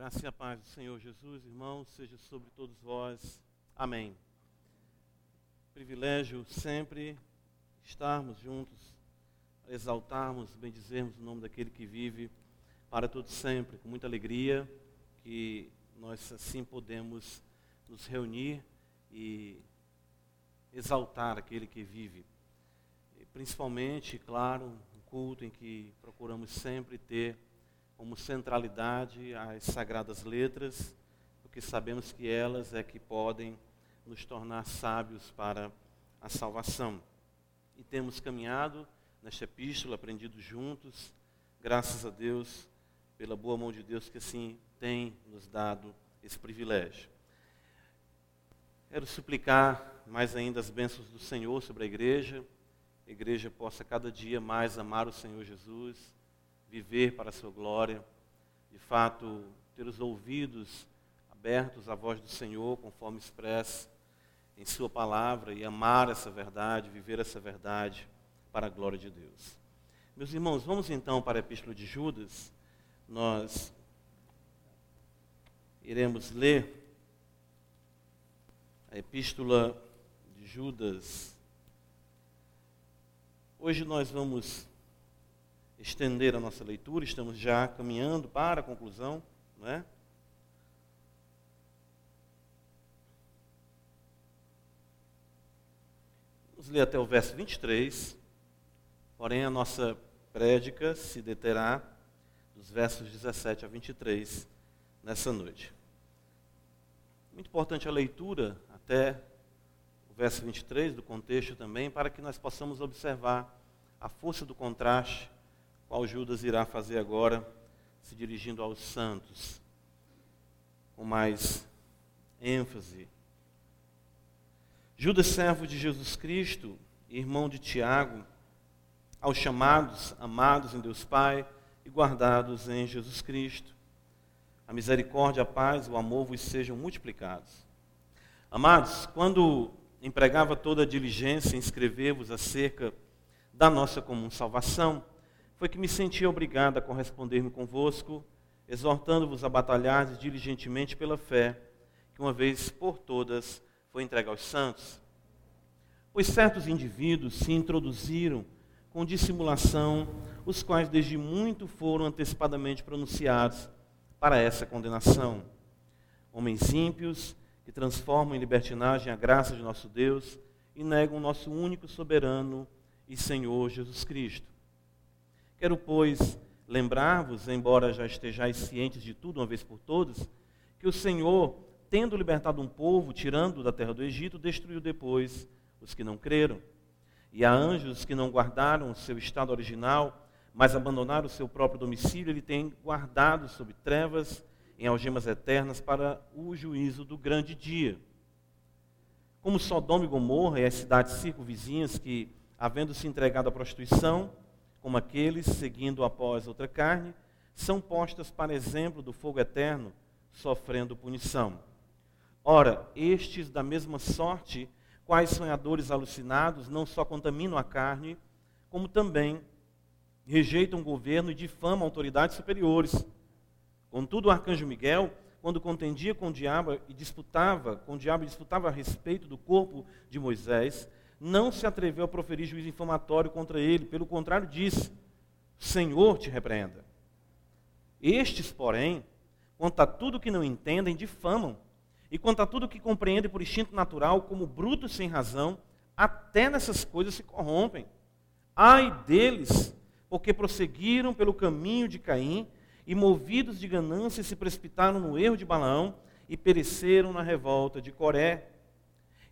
Graça e a paz do Senhor Jesus, irmãos, seja sobre todos vós. Amém. Privilégio sempre estarmos juntos, exaltarmos, bendizermos o nome daquele que vive para todos sempre, com muita alegria, que nós assim podemos nos reunir e exaltar aquele que vive. E principalmente, claro, um culto em que procuramos sempre ter como centralidade as sagradas letras, porque sabemos que elas é que podem nos tornar sábios para a salvação. E temos caminhado nesta epístola, aprendido juntos, graças a Deus, pela boa mão de Deus que assim tem nos dado esse privilégio. Quero suplicar mais ainda as bênçãos do Senhor sobre a igreja, a igreja possa cada dia mais amar o Senhor Jesus, viver para a sua glória, de fato, ter os ouvidos abertos à voz do Senhor, conforme expressa em Sua palavra, e amar essa verdade, viver essa verdade para a glória de Deus. Meus irmãos, vamos então para a Epístola de Judas. Nós iremos ler a Epístola de Judas. Hoje nós vamos estender a nossa leitura, estamos já caminhando para a conclusão, não é? Vamos ler até o verso 23, porém a nossa prédica se deterá dos versos 17 a 23 nessa noite. Muito importante a leitura até o verso 23 do contexto também, para que nós possamos observar a força do contraste qual Judas irá fazer agora, se dirigindo aos santos, com mais ênfase. Judas, servo de Jesus Cristo, irmão de Tiago, aos chamados, amados em Deus Pai e guardados em Jesus Cristo. A misericórdia, a paz, o amor vos sejam multiplicados. Amados, quando empregava toda a diligência em escrever-vos acerca da nossa comum salvação, foi que me senti obrigado a corresponder-me convosco, exortando-vos a batalhar diligentemente pela fé, que uma vez por todas foi entregue aos santos. Pois certos indivíduos se introduziram com dissimulação, os quais desde muito foram antecipadamente pronunciados para essa condenação. Homens ímpios que transformam em libertinagem a graça de nosso Deus e negam o nosso único soberano e Senhor Jesus Cristo Quero, pois, lembrar-vos, embora já estejais cientes de tudo uma vez por todas, que o Senhor, tendo libertado um povo, tirando da terra do Egito, destruiu depois os que não creram. E a anjos que não guardaram o seu estado original, mas abandonaram o seu próprio domicílio, ele tem guardado sob trevas em algemas eternas para o juízo do grande dia. Como Sodoma e Gomorra e as cidades circunvizinhas que, havendo se entregado à prostituição, como aqueles seguindo após outra carne, são postas para exemplo do fogo eterno, sofrendo punição. Ora, estes, da mesma sorte, quais sonhadores alucinados, não só contaminam a carne, como também rejeitam o governo e difamam autoridades superiores. Contudo, o arcanjo Miguel, quando contendia com o diabo e disputava, com o diabo disputava a respeito do corpo de Moisés, não se atreveu a proferir juízo infamatório contra ele, pelo contrário, disse: Senhor te repreenda. Estes, porém, quanto a tudo que não entendem, difamam, e quanto a tudo que compreendem por instinto natural, como brutos sem razão, até nessas coisas se corrompem. Ai deles, porque prosseguiram pelo caminho de Caim, e movidos de ganância se precipitaram no erro de Balaão e pereceram na revolta de Coré.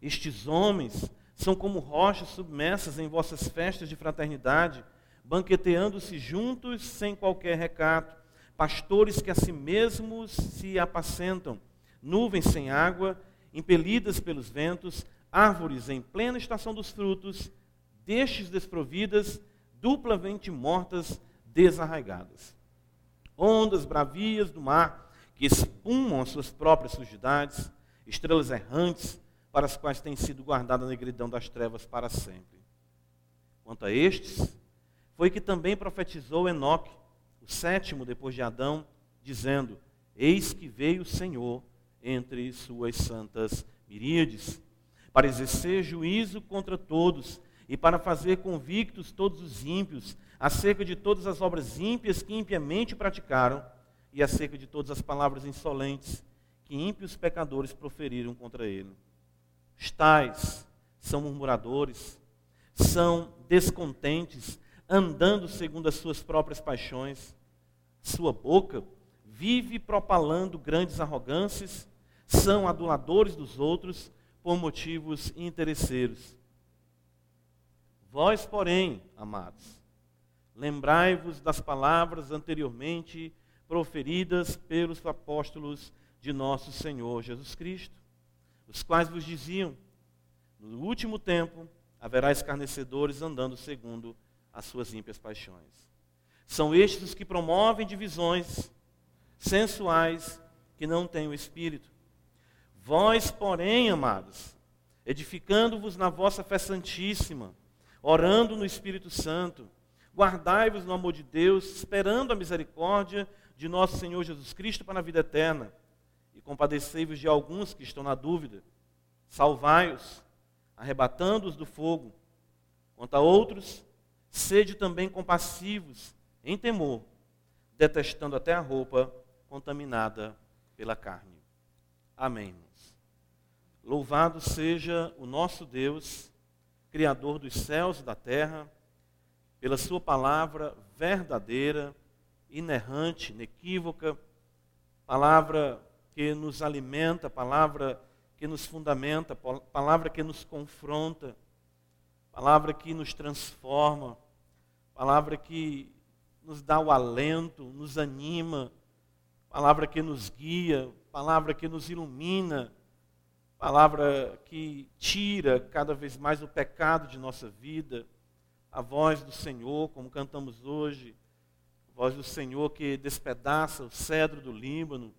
Estes homens são como rochas submersas em vossas festas de fraternidade, banqueteando-se juntos sem qualquer recato, pastores que a si mesmos se apacentam, nuvens sem água, impelidas pelos ventos, árvores em plena estação dos frutos, destes desprovidas, duplamente mortas, desarraigadas. Ondas bravias do mar, que espumam as suas próprias sujidades, estrelas errantes, para as quais tem sido guardada a negridão das trevas para sempre. Quanto a estes, foi que também profetizou Enoque, o sétimo depois de Adão, dizendo: Eis que veio o Senhor entre suas santas miríades, para exercer juízo contra todos e para fazer convictos todos os ímpios acerca de todas as obras ímpias que impiamente praticaram e acerca de todas as palavras insolentes que ímpios pecadores proferiram contra ele. Tais são murmuradores, são descontentes, andando segundo as suas próprias paixões. Sua boca vive propalando grandes arrogâncias, são aduladores dos outros por motivos interesseiros. Vós, porém, amados, lembrai-vos das palavras anteriormente proferidas pelos apóstolos de nosso Senhor Jesus Cristo, os quais vos diziam: no último tempo haverá escarnecedores andando segundo as suas ímpias paixões. São estes os que promovem divisões sensuais que não têm o espírito. Vós, porém, amados, edificando-vos na vossa fé santíssima, orando no Espírito Santo, guardai-vos no amor de Deus, esperando a misericórdia de nosso Senhor Jesus Cristo para a vida eterna compadecei-vos de alguns que estão na dúvida. Salvai-os, arrebatando-os do fogo. Quanto a outros, sede também compassivos, em temor, detestando até a roupa contaminada pela carne. Amém. Louvado seja o nosso Deus, Criador dos céus e da terra, pela Sua palavra verdadeira, inerrante, inequívoca, palavra que nos alimenta, palavra que nos fundamenta, palavra que nos confronta, palavra que nos transforma, palavra que nos dá o alento, nos anima, palavra que nos guia, palavra que nos ilumina, palavra que tira cada vez mais o pecado de nossa vida, a voz do Senhor, como cantamos hoje, a voz do Senhor que despedaça o cedro do Líbano,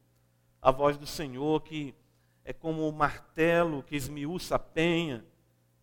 a voz do Senhor que é como o martelo que esmiuça a penha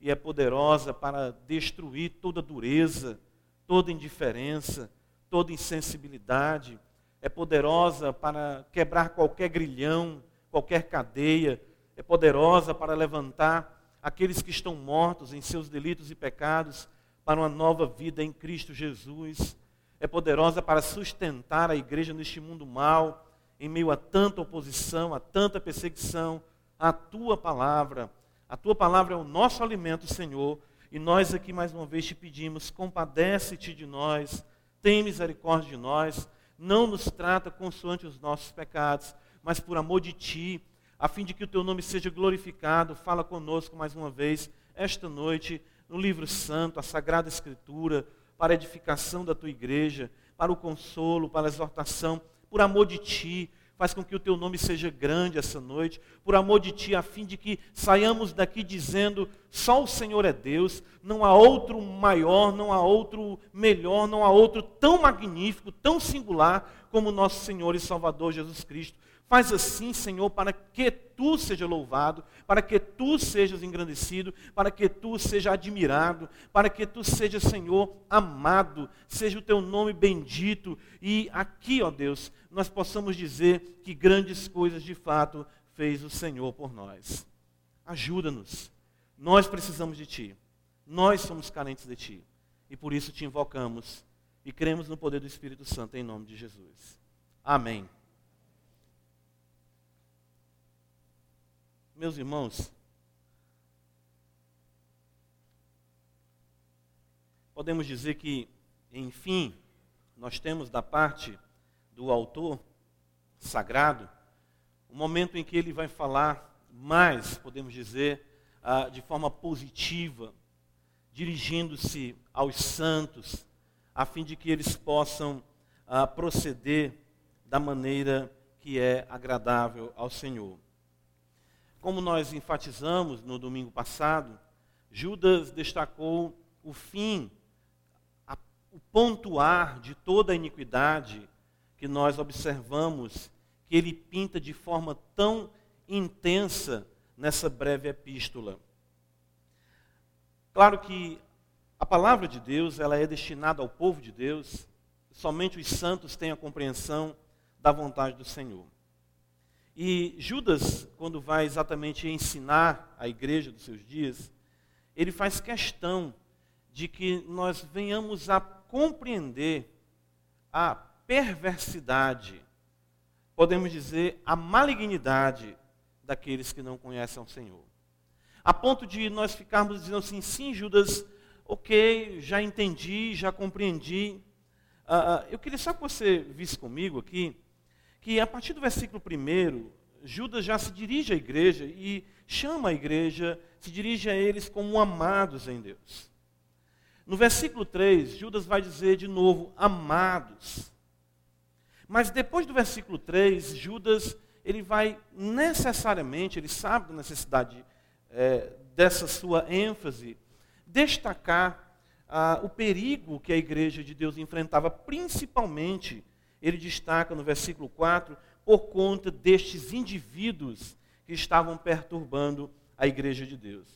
e é poderosa para destruir toda dureza, toda indiferença, toda insensibilidade. É poderosa para quebrar qualquer grilhão, qualquer cadeia. É poderosa para levantar aqueles que estão mortos em seus delitos e pecados para uma nova vida em Cristo Jesus. É poderosa para sustentar a igreja neste mundo mal em meio a tanta oposição, a tanta perseguição, a tua palavra. A tua palavra é o nosso alimento, Senhor. E nós aqui mais uma vez te pedimos: compadece-te de nós, tem misericórdia de nós, não nos trata consoante os nossos pecados, mas por amor de ti, a fim de que o teu nome seja glorificado. Fala conosco mais uma vez, esta noite, no livro santo, a Sagrada Escritura, para a edificação da tua igreja, para o consolo, para a exortação por amor de Ti, faz com que o Teu nome seja grande essa noite, por amor de Ti, a fim de que saiamos daqui dizendo: só o Senhor é Deus, não há outro maior, não há outro melhor, não há outro tão magnífico, tão singular como nosso Senhor e Salvador Jesus Cristo. Faz assim, Senhor, para que tu seja louvado, para que tu sejas engrandecido, para que tu seja admirado, para que tu seja, Senhor, amado, seja o teu nome bendito e aqui, ó Deus, nós possamos dizer que grandes coisas de fato fez o Senhor por nós. Ajuda-nos. Nós precisamos de ti. Nós somos carentes de ti. E por isso te invocamos e cremos no poder do Espírito Santo em nome de Jesus. Amém. Meus irmãos, podemos dizer que, enfim, nós temos da parte do autor sagrado um momento em que ele vai falar mais, podemos dizer, ah, de forma positiva, dirigindo-se aos santos, a fim de que eles possam ah, proceder da maneira que é agradável ao Senhor. Como nós enfatizamos no domingo passado, Judas destacou o fim, a, o pontuar de toda a iniquidade que nós observamos que ele pinta de forma tão intensa nessa breve epístola. Claro que a palavra de Deus, ela é destinada ao povo de Deus, somente os santos têm a compreensão da vontade do Senhor. E Judas, quando vai exatamente ensinar a igreja dos seus dias, ele faz questão de que nós venhamos a compreender a perversidade, podemos dizer, a malignidade daqueles que não conhecem o Senhor. A ponto de nós ficarmos dizendo assim, sim, Judas, ok, já entendi, já compreendi. Uh, eu queria só que você visse comigo aqui, que a partir do versículo 1, Judas já se dirige à igreja e chama a igreja, se dirige a eles como amados em Deus. No versículo 3, Judas vai dizer de novo, amados. Mas depois do versículo 3, Judas ele vai necessariamente, ele sabe da necessidade é, dessa sua ênfase, destacar ah, o perigo que a igreja de Deus enfrentava, principalmente, ele destaca no versículo 4, por conta destes indivíduos que estavam perturbando a igreja de Deus.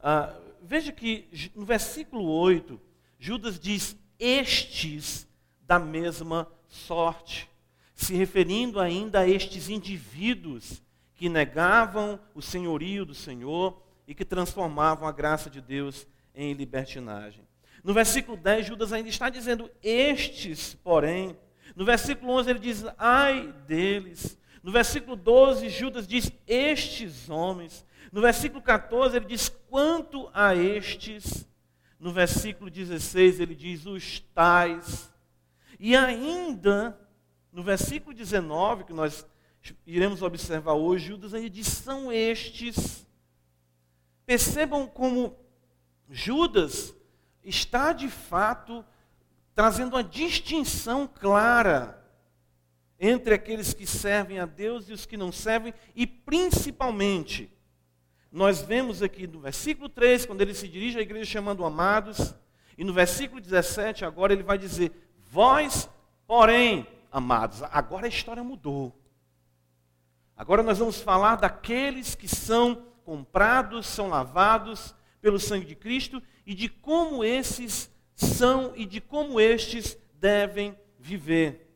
Ah, veja que no versículo 8, Judas diz: Estes da mesma sorte, se referindo ainda a estes indivíduos que negavam o senhorio do Senhor e que transformavam a graça de Deus em libertinagem. No versículo 10, Judas ainda está dizendo: Estes, porém. No versículo 11, ele diz: Ai deles. No versículo 12, Judas diz: Estes homens. No versículo 14, ele diz: Quanto a estes. No versículo 16, ele diz: Os tais. E ainda, no versículo 19, que nós iremos observar hoje, Judas ainda diz: São estes. Percebam como Judas está de fato trazendo uma distinção clara entre aqueles que servem a Deus e os que não servem, e principalmente, nós vemos aqui no versículo 3, quando ele se dirige à igreja chamando amados, e no versículo 17, agora ele vai dizer: Vós, porém, amados, agora a história mudou. Agora nós vamos falar daqueles que são comprados, são lavados pelo sangue de Cristo e de como esses são e de como estes devem viver.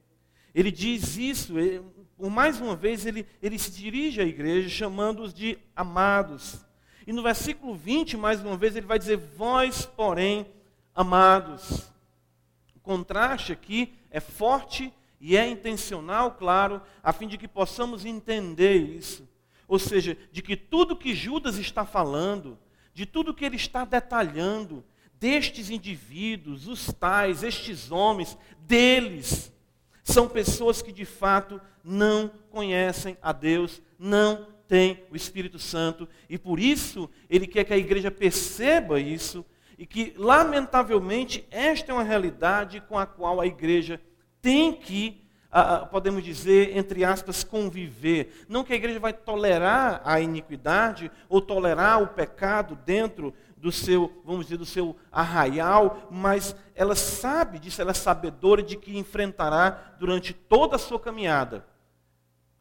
Ele diz isso, ele, por mais uma vez, ele, ele se dirige à igreja chamando-os de amados. E no versículo 20, mais uma vez, ele vai dizer: Vós, porém, amados. O contraste aqui é forte e é intencional, claro, a fim de que possamos entender isso. Ou seja, de que tudo que Judas está falando, de tudo que ele está detalhando, destes indivíduos, os tais, estes homens, deles, são pessoas que de fato não conhecem a Deus, não têm o Espírito Santo, e por isso ele quer que a igreja perceba isso, e que, lamentavelmente, esta é uma realidade com a qual a igreja tem que, podemos dizer, entre aspas, conviver. Não que a igreja vai tolerar a iniquidade ou tolerar o pecado dentro do seu, vamos dizer, do seu arraial, mas ela sabe disso, ela é sabedora de que enfrentará durante toda a sua caminhada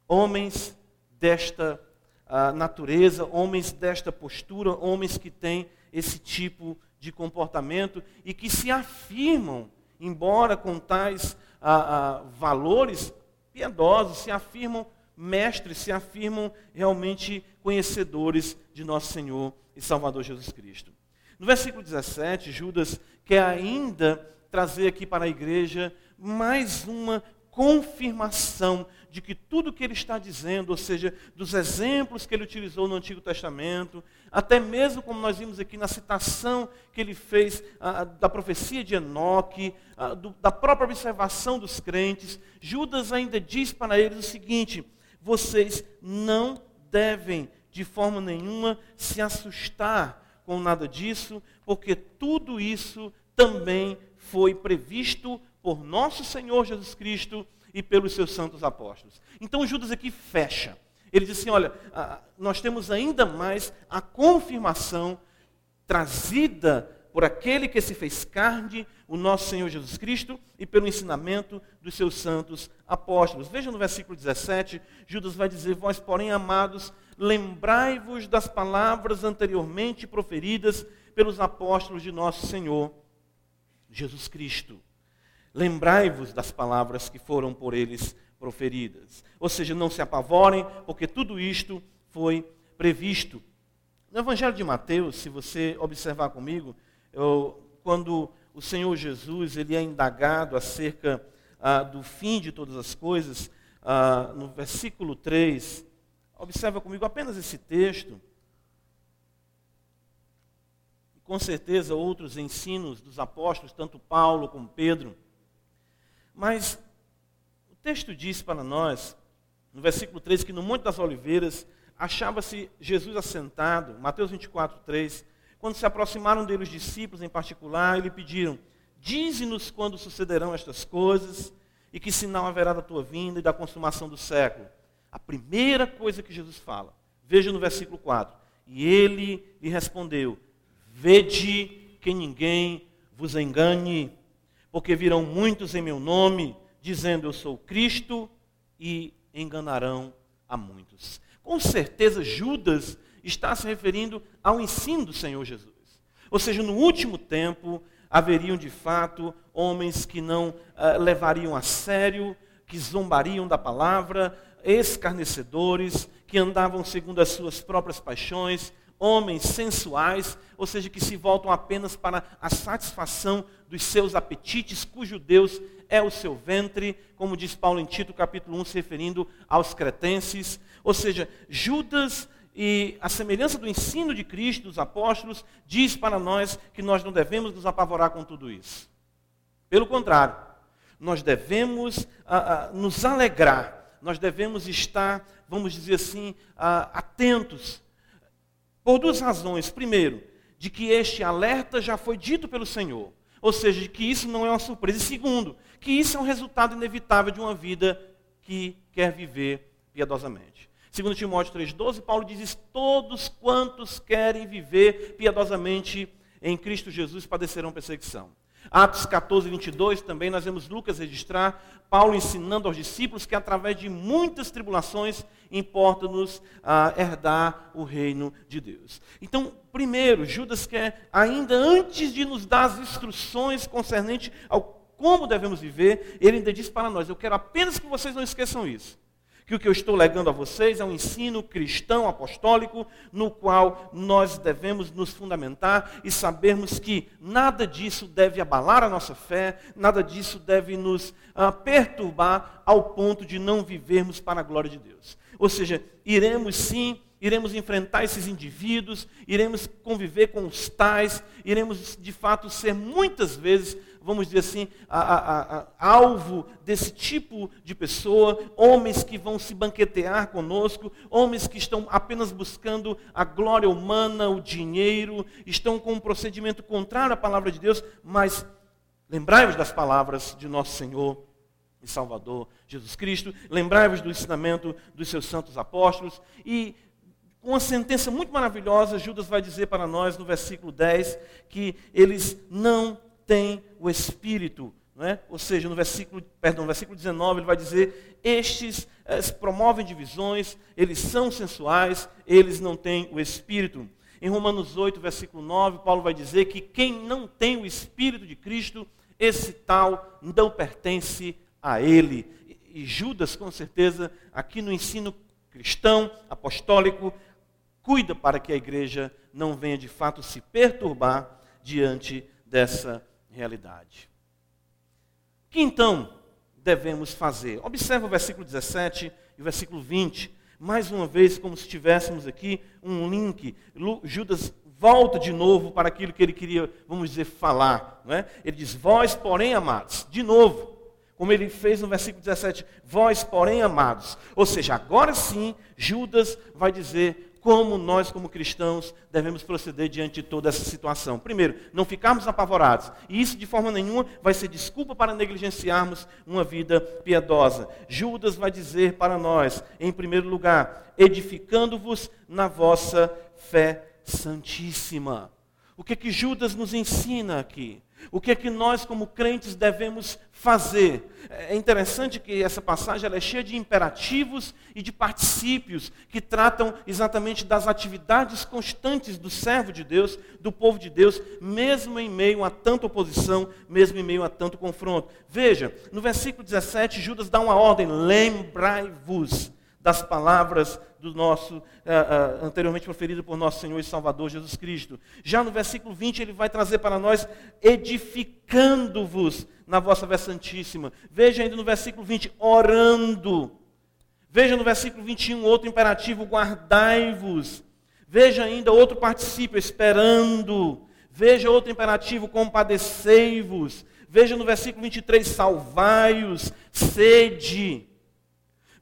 homens desta uh, natureza, homens desta postura, homens que têm esse tipo de comportamento e que se afirmam, embora com tais uh, uh, valores piedosos, se afirmam mestres, se afirmam realmente conhecedores de nosso Senhor e Salvador Jesus Cristo. No versículo 17, Judas quer ainda trazer aqui para a igreja mais uma confirmação de que tudo que ele está dizendo, ou seja, dos exemplos que ele utilizou no Antigo Testamento, até mesmo como nós vimos aqui na citação que ele fez ah, da profecia de Enoque, ah, do, da própria observação dos crentes, Judas ainda diz para eles o seguinte: vocês não devem de forma nenhuma se assustar com nada disso, porque tudo isso também foi previsto por nosso Senhor Jesus Cristo e pelos seus santos apóstolos. Então Judas aqui fecha. Ele diz assim: olha, nós temos ainda mais a confirmação trazida por aquele que se fez carne, o nosso Senhor Jesus Cristo, e pelo ensinamento dos seus santos apóstolos. Veja no versículo 17, Judas vai dizer: Vós, porém, amados, lembrai-vos das palavras anteriormente proferidas pelos apóstolos de nosso Senhor Jesus Cristo. Lembrai-vos das palavras que foram por eles proferidas. Ou seja, não se apavorem, porque tudo isto foi previsto. No Evangelho de Mateus, se você observar comigo, eu, quando o Senhor Jesus ele é indagado acerca ah, do fim de todas as coisas, ah, no versículo 3, observa comigo apenas esse texto. Com certeza outros ensinos dos apóstolos, tanto Paulo como Pedro. Mas o texto diz para nós, no versículo 3, que no Monte das Oliveiras achava-se Jesus assentado, Mateus 24, 3. Quando se aproximaram dele os discípulos em particular, e lhe pediram: Dize-nos quando sucederão estas coisas e que sinal haverá da tua vinda e da consumação do século. A primeira coisa que Jesus fala, veja no versículo 4: E ele lhe respondeu: Vede que ninguém vos engane, porque virão muitos em meu nome, dizendo eu sou Cristo, e enganarão a muitos. Com certeza, Judas está se referindo ao ensino do Senhor Jesus. Ou seja, no último tempo, haveriam de fato homens que não uh, levariam a sério, que zombariam da palavra, escarnecedores, que andavam segundo as suas próprias paixões, homens sensuais, ou seja, que se voltam apenas para a satisfação dos seus apetites, cujo Deus é o seu ventre, como diz Paulo em Tito, capítulo 1, se referindo aos cretenses. Ou seja, Judas e a semelhança do ensino de Cristo, dos apóstolos, diz para nós que nós não devemos nos apavorar com tudo isso. Pelo contrário, nós devemos ah, ah, nos alegrar, nós devemos estar, vamos dizer assim, ah, atentos. Por duas razões. Primeiro, de que este alerta já foi dito pelo Senhor. Ou seja, de que isso não é uma surpresa. E segundo, que isso é um resultado inevitável de uma vida que quer viver piedosamente. Segundo Timóteo 3,12, Paulo diz todos quantos querem viver piedosamente em Cristo Jesus padecerão perseguição. Atos 14, 22, também nós vemos Lucas registrar Paulo ensinando aos discípulos que através de muitas tribulações importa-nos ah, herdar o reino de Deus. Então, primeiro, Judas quer, ainda antes de nos dar as instruções concernentes ao como devemos viver, ele ainda diz para nós: Eu quero apenas que vocês não esqueçam isso que o que eu estou legando a vocês é um ensino cristão apostólico no qual nós devemos nos fundamentar e sabermos que nada disso deve abalar a nossa fé, nada disso deve nos ah, perturbar ao ponto de não vivermos para a glória de Deus. Ou seja, iremos sim iremos enfrentar esses indivíduos, iremos conviver com os tais, iremos de fato ser muitas vezes vamos dizer assim, a, a, a, alvo desse tipo de pessoa, homens que vão se banquetear conosco, homens que estão apenas buscando a glória humana, o dinheiro, estão com um procedimento contrário à palavra de Deus, mas lembrai-vos das palavras de nosso Senhor e Salvador Jesus Cristo, lembrai-vos do ensinamento dos seus santos apóstolos e com uma sentença muito maravilhosa, Judas vai dizer para nós no versículo 10 que eles não tem o Espírito. É? Ou seja, no versículo, perdão, no versículo 19 ele vai dizer: Estes promovem divisões, eles são sensuais, eles não têm o Espírito. Em Romanos 8, versículo 9, Paulo vai dizer que quem não tem o Espírito de Cristo, esse tal não pertence a ele. E Judas, com certeza, aqui no ensino cristão, apostólico, cuida para que a igreja não venha de fato se perturbar diante dessa realidade. O que então devemos fazer? Observe o versículo 17 e o versículo 20. Mais uma vez, como se tivéssemos aqui um link. Judas volta de novo para aquilo que ele queria, vamos dizer, falar. Não é? Ele diz: Vós, porém, amados. De novo, como ele fez no versículo 17: Vós, porém, amados. Ou seja, agora sim, Judas vai dizer como nós, como cristãos, devemos proceder diante de toda essa situação. Primeiro, não ficarmos apavorados. E isso, de forma nenhuma, vai ser desculpa para negligenciarmos uma vida piedosa. Judas vai dizer para nós, em primeiro lugar, edificando-vos na vossa fé santíssima. O que que Judas nos ensina aqui? O que é que nós, como crentes, devemos fazer? É interessante que essa passagem é cheia de imperativos e de particípios que tratam exatamente das atividades constantes do servo de Deus, do povo de Deus, mesmo em meio a tanta oposição, mesmo em meio a tanto confronto. Veja, no versículo 17, Judas dá uma ordem: lembrai-vos das palavras do nosso, uh, uh, anteriormente proferido por nosso Senhor e Salvador Jesus Cristo. Já no versículo 20, ele vai trazer para nós, edificando-vos na vossa vé santíssima. Veja ainda no versículo 20, orando. Veja no versículo 21, outro imperativo, guardai-vos. Veja ainda outro particípio, esperando. Veja outro imperativo, compadecei-vos. Veja no versículo 23, salvai-os, sede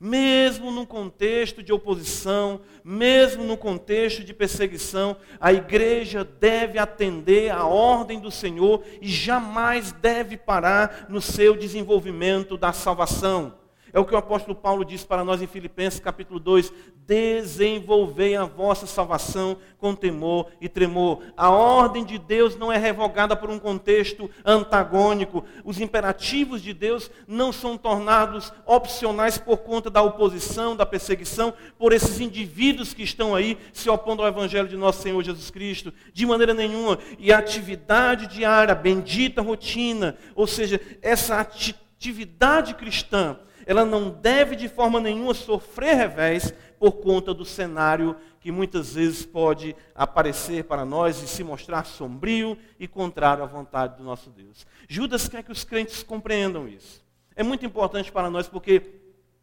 mesmo num contexto de oposição, mesmo no contexto de perseguição, a igreja deve atender à ordem do Senhor e jamais deve parar no seu desenvolvimento da salvação. É o que o apóstolo Paulo diz para nós em Filipenses capítulo 2: desenvolvei a vossa salvação com temor e tremor. A ordem de Deus não é revogada por um contexto antagônico. Os imperativos de Deus não são tornados opcionais por conta da oposição, da perseguição, por esses indivíduos que estão aí se opondo ao evangelho de nosso Senhor Jesus Cristo, de maneira nenhuma. E a atividade diária, bendita rotina, ou seja, essa atividade cristã, ela não deve de forma nenhuma sofrer revés por conta do cenário que muitas vezes pode aparecer para nós e se mostrar sombrio e contrário à vontade do nosso Deus. Judas quer que os crentes compreendam isso. É muito importante para nós porque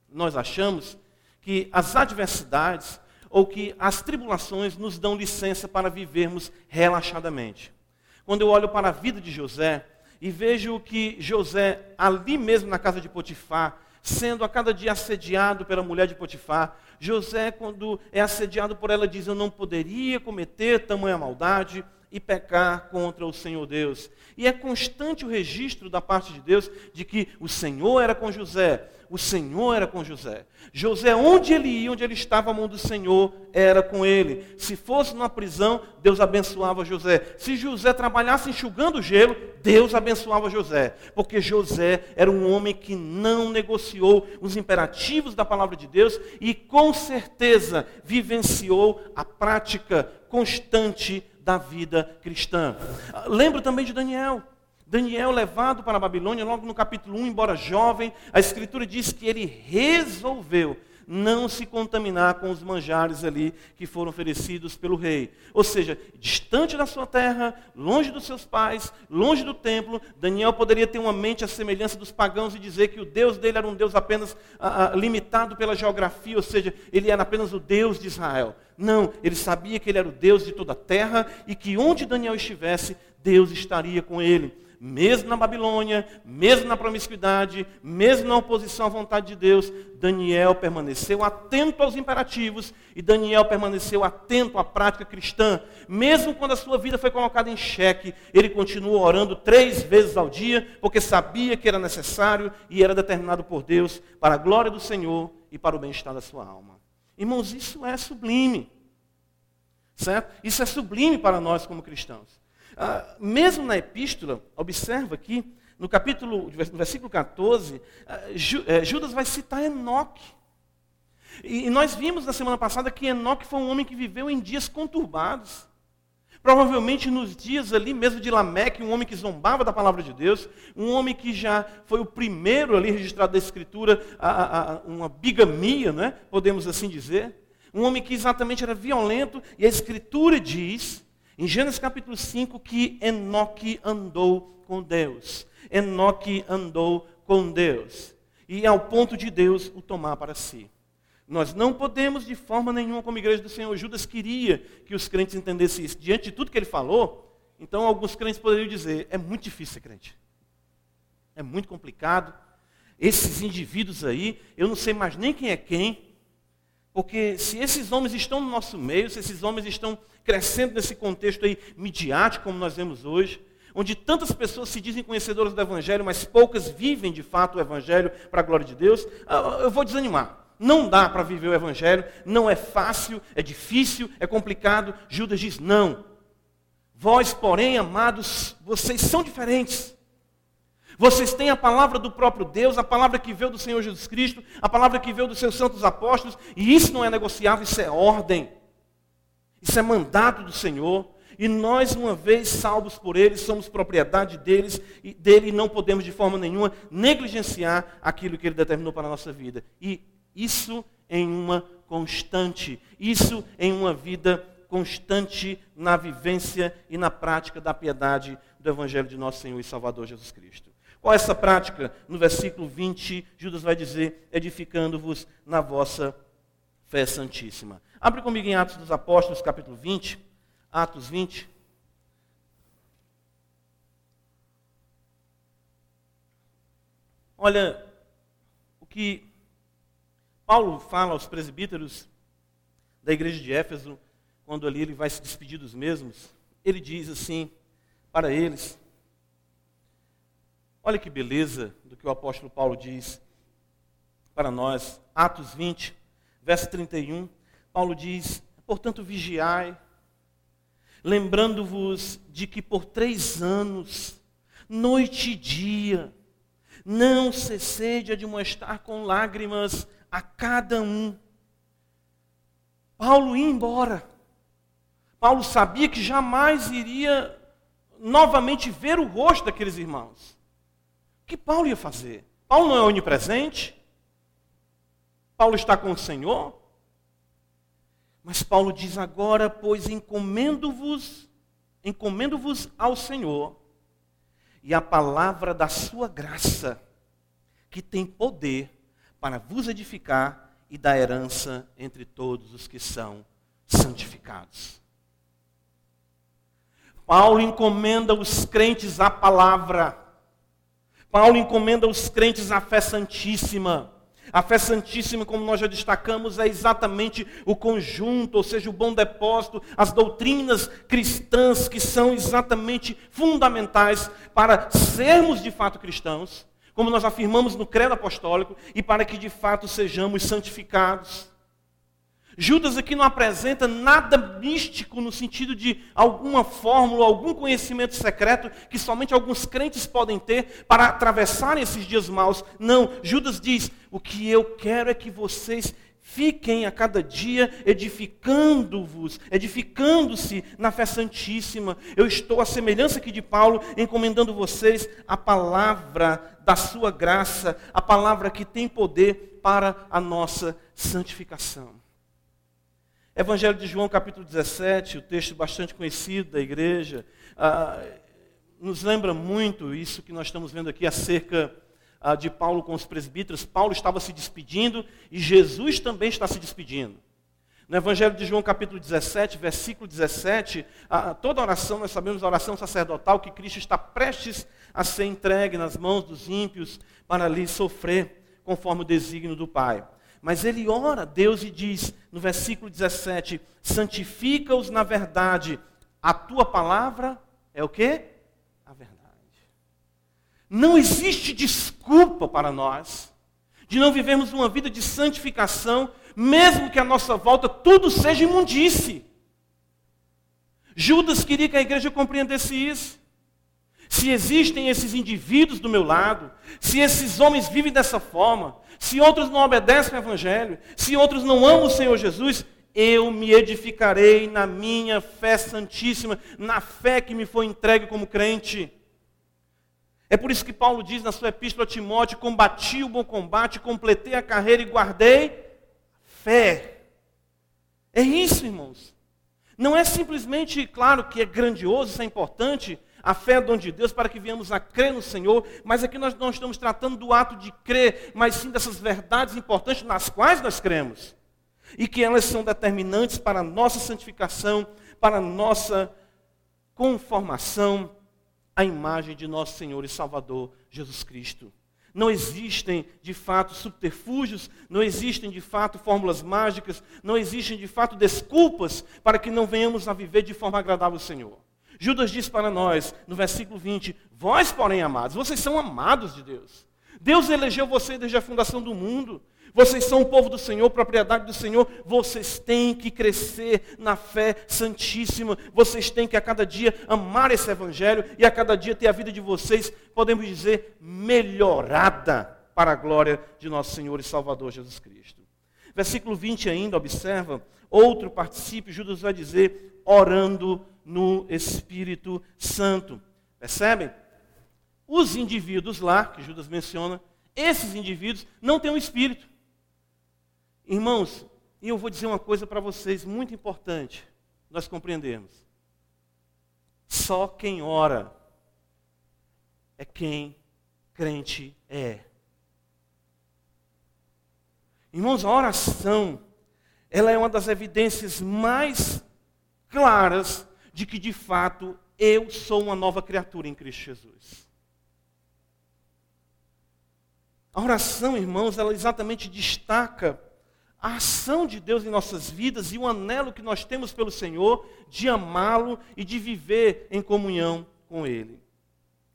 nós achamos que as adversidades ou que as tribulações nos dão licença para vivermos relaxadamente. Quando eu olho para a vida de José e vejo que José, ali mesmo na casa de Potifar, sendo a cada dia assediado pela mulher de Potifar. José, quando é assediado por ela, diz: Eu não poderia cometer tamanha maldade e pecar contra o Senhor Deus. E é constante o registro da parte de Deus de que o Senhor era com José, o Senhor era com José. José, onde ele ia, onde ele estava, a mão do Senhor era com ele. Se fosse numa prisão, Deus abençoava José. Se José trabalhasse enxugando gelo, Deus abençoava José. Porque José era um homem que não negociou os imperativos da palavra de Deus e com certeza vivenciou a prática constante da vida cristã. Lembro também de Daniel. Daniel levado para a Babilônia, logo no capítulo 1, embora jovem, a Escritura diz que ele resolveu não se contaminar com os manjares ali que foram oferecidos pelo rei. Ou seja, distante da sua terra, longe dos seus pais, longe do templo, Daniel poderia ter uma mente à semelhança dos pagãos e dizer que o Deus dele era um Deus apenas ah, limitado pela geografia, ou seja, ele era apenas o Deus de Israel. Não, ele sabia que ele era o Deus de toda a terra e que onde Daniel estivesse, Deus estaria com ele mesmo na Babilônia, mesmo na promiscuidade, mesmo na oposição à vontade de Deus, Daniel permaneceu atento aos imperativos e Daniel permaneceu atento à prática cristã. Mesmo quando a sua vida foi colocada em xeque, ele continuou orando três vezes ao dia, porque sabia que era necessário e era determinado por Deus para a glória do Senhor e para o bem-estar da sua alma. Irmãos, isso é sublime. Certo? Isso é sublime para nós como cristãos. Ah, mesmo na epístola, observa aqui, no capítulo, no versículo 14, ah, eh, Judas vai citar Enoque. E nós vimos na semana passada que Enoque foi um homem que viveu em dias conturbados. Provavelmente nos dias ali mesmo de Lameque, um homem que zombava da palavra de Deus, um homem que já foi o primeiro ali registrado da Escritura, a, a, uma bigamia, né? podemos assim dizer. Um homem que exatamente era violento, e a Escritura diz em Gênesis capítulo 5, que Enoque andou com Deus. Enoque andou com Deus. E ao ponto de Deus o tomar para si. Nós não podemos, de forma nenhuma, como igreja do Senhor, Judas queria que os crentes entendessem isso. Diante de tudo que ele falou, então alguns crentes poderiam dizer: é muito difícil ser crente. É muito complicado. Esses indivíduos aí, eu não sei mais nem quem é quem. Porque se esses homens estão no nosso meio, se esses homens estão crescendo nesse contexto aí midiático como nós vemos hoje, onde tantas pessoas se dizem conhecedoras do Evangelho, mas poucas vivem de fato o Evangelho para a glória de Deus, ah, eu vou desanimar. Não dá para viver o Evangelho, não é fácil, é difícil, é complicado. Judas diz: não. Vós, porém, amados, vocês são diferentes. Vocês têm a palavra do próprio Deus, a palavra que veio do Senhor Jesus Cristo, a palavra que veio dos seus santos apóstolos, e isso não é negociável, isso é ordem. Isso é mandato do Senhor. E nós, uma vez salvos por eles, somos propriedade deles e dele não podemos de forma nenhuma negligenciar aquilo que ele determinou para a nossa vida. E isso em uma constante, isso em uma vida constante na vivência e na prática da piedade do Evangelho de nosso Senhor e Salvador Jesus Cristo. Qual é essa prática? No versículo 20, Judas vai dizer: edificando-vos na vossa fé santíssima. Abre comigo em Atos dos Apóstolos, capítulo 20. Atos 20. Olha, o que Paulo fala aos presbíteros da igreja de Éfeso, quando ali ele vai se despedir dos mesmos, ele diz assim para eles: Olha que beleza do que o apóstolo Paulo diz para nós. Atos 20, verso 31. Paulo diz: Portanto, vigiai, lembrando-vos de que por três anos, noite e dia, não cessei de admoestar com lágrimas a cada um. Paulo ia embora. Paulo sabia que jamais iria novamente ver o rosto daqueles irmãos que Paulo ia fazer? Paulo não é onipresente? Paulo está com o Senhor? Mas Paulo diz agora, pois encomendo-vos, encomendo-vos ao Senhor e a palavra da sua graça, que tem poder para vos edificar e dar herança entre todos os que são santificados. Paulo encomenda os crentes à palavra. Paulo encomenda aos crentes a fé santíssima. A fé santíssima, como nós já destacamos, é exatamente o conjunto, ou seja, o bom depósito, as doutrinas cristãs que são exatamente fundamentais para sermos de fato cristãos, como nós afirmamos no credo apostólico, e para que de fato sejamos santificados. Judas aqui não apresenta nada místico no sentido de alguma fórmula, algum conhecimento secreto que somente alguns crentes podem ter para atravessar esses dias maus. Não, Judas diz: o que eu quero é que vocês fiquem a cada dia edificando-vos, edificando-se na fé santíssima. Eu estou à semelhança aqui de Paulo, encomendando vocês a palavra da sua graça, a palavra que tem poder para a nossa santificação. Evangelho de João, capítulo 17, o texto bastante conhecido da igreja, ah, nos lembra muito isso que nós estamos vendo aqui acerca ah, de Paulo com os presbíteros. Paulo estava se despedindo e Jesus também está se despedindo. No Evangelho de João, capítulo 17, versículo 17, ah, toda oração, nós sabemos a oração sacerdotal, que Cristo está prestes a ser entregue nas mãos dos ímpios para ali sofrer, conforme o desígnio do Pai. Mas ele ora a Deus e diz, no versículo 17: santifica-os na verdade, a tua palavra é o que? A verdade. Não existe desculpa para nós de não vivermos uma vida de santificação, mesmo que a nossa volta tudo seja imundície. Judas queria que a igreja compreendesse isso. Se existem esses indivíduos do meu lado, se esses homens vivem dessa forma, se outros não obedecem ao Evangelho, se outros não amam o Senhor Jesus, eu me edificarei na minha fé santíssima, na fé que me foi entregue como crente. É por isso que Paulo diz na sua epístola a Timóteo: combati o bom combate, completei a carreira e guardei fé. É isso, irmãos. Não é simplesmente, claro que é grandioso, isso é importante, a fé é dom de Deus para que venhamos a crer no Senhor, mas aqui nós não estamos tratando do ato de crer, mas sim dessas verdades importantes nas quais nós cremos. E que elas são determinantes para a nossa santificação, para a nossa conformação à imagem de nosso Senhor e Salvador Jesus Cristo. Não existem de fato subterfúgios, não existem de fato fórmulas mágicas, não existem de fato desculpas para que não venhamos a viver de forma agradável ao Senhor. Judas diz para nós, no versículo 20: Vós, porém, amados, vocês são amados de Deus. Deus elegeu você desde a fundação do mundo. Vocês são o povo do Senhor, propriedade do Senhor. Vocês têm que crescer na fé santíssima. Vocês têm que a cada dia amar esse evangelho e a cada dia ter a vida de vocês, podemos dizer, melhorada para a glória de nosso Senhor e Salvador Jesus Cristo. Versículo 20 ainda, observa, outro particípio, Judas vai dizer, orando no Espírito Santo. Percebem? Os indivíduos lá, que Judas menciona, esses indivíduos não têm um espírito. Irmãos, e eu vou dizer uma coisa para vocês muito importante, nós compreendemos. Só quem ora é quem crente é. Irmãos, a oração, ela é uma das evidências mais claras de que de fato eu sou uma nova criatura em Cristo Jesus. A oração, irmãos, ela exatamente destaca a ação de Deus em nossas vidas e o anelo que nós temos pelo Senhor de amá-lo e de viver em comunhão com Ele.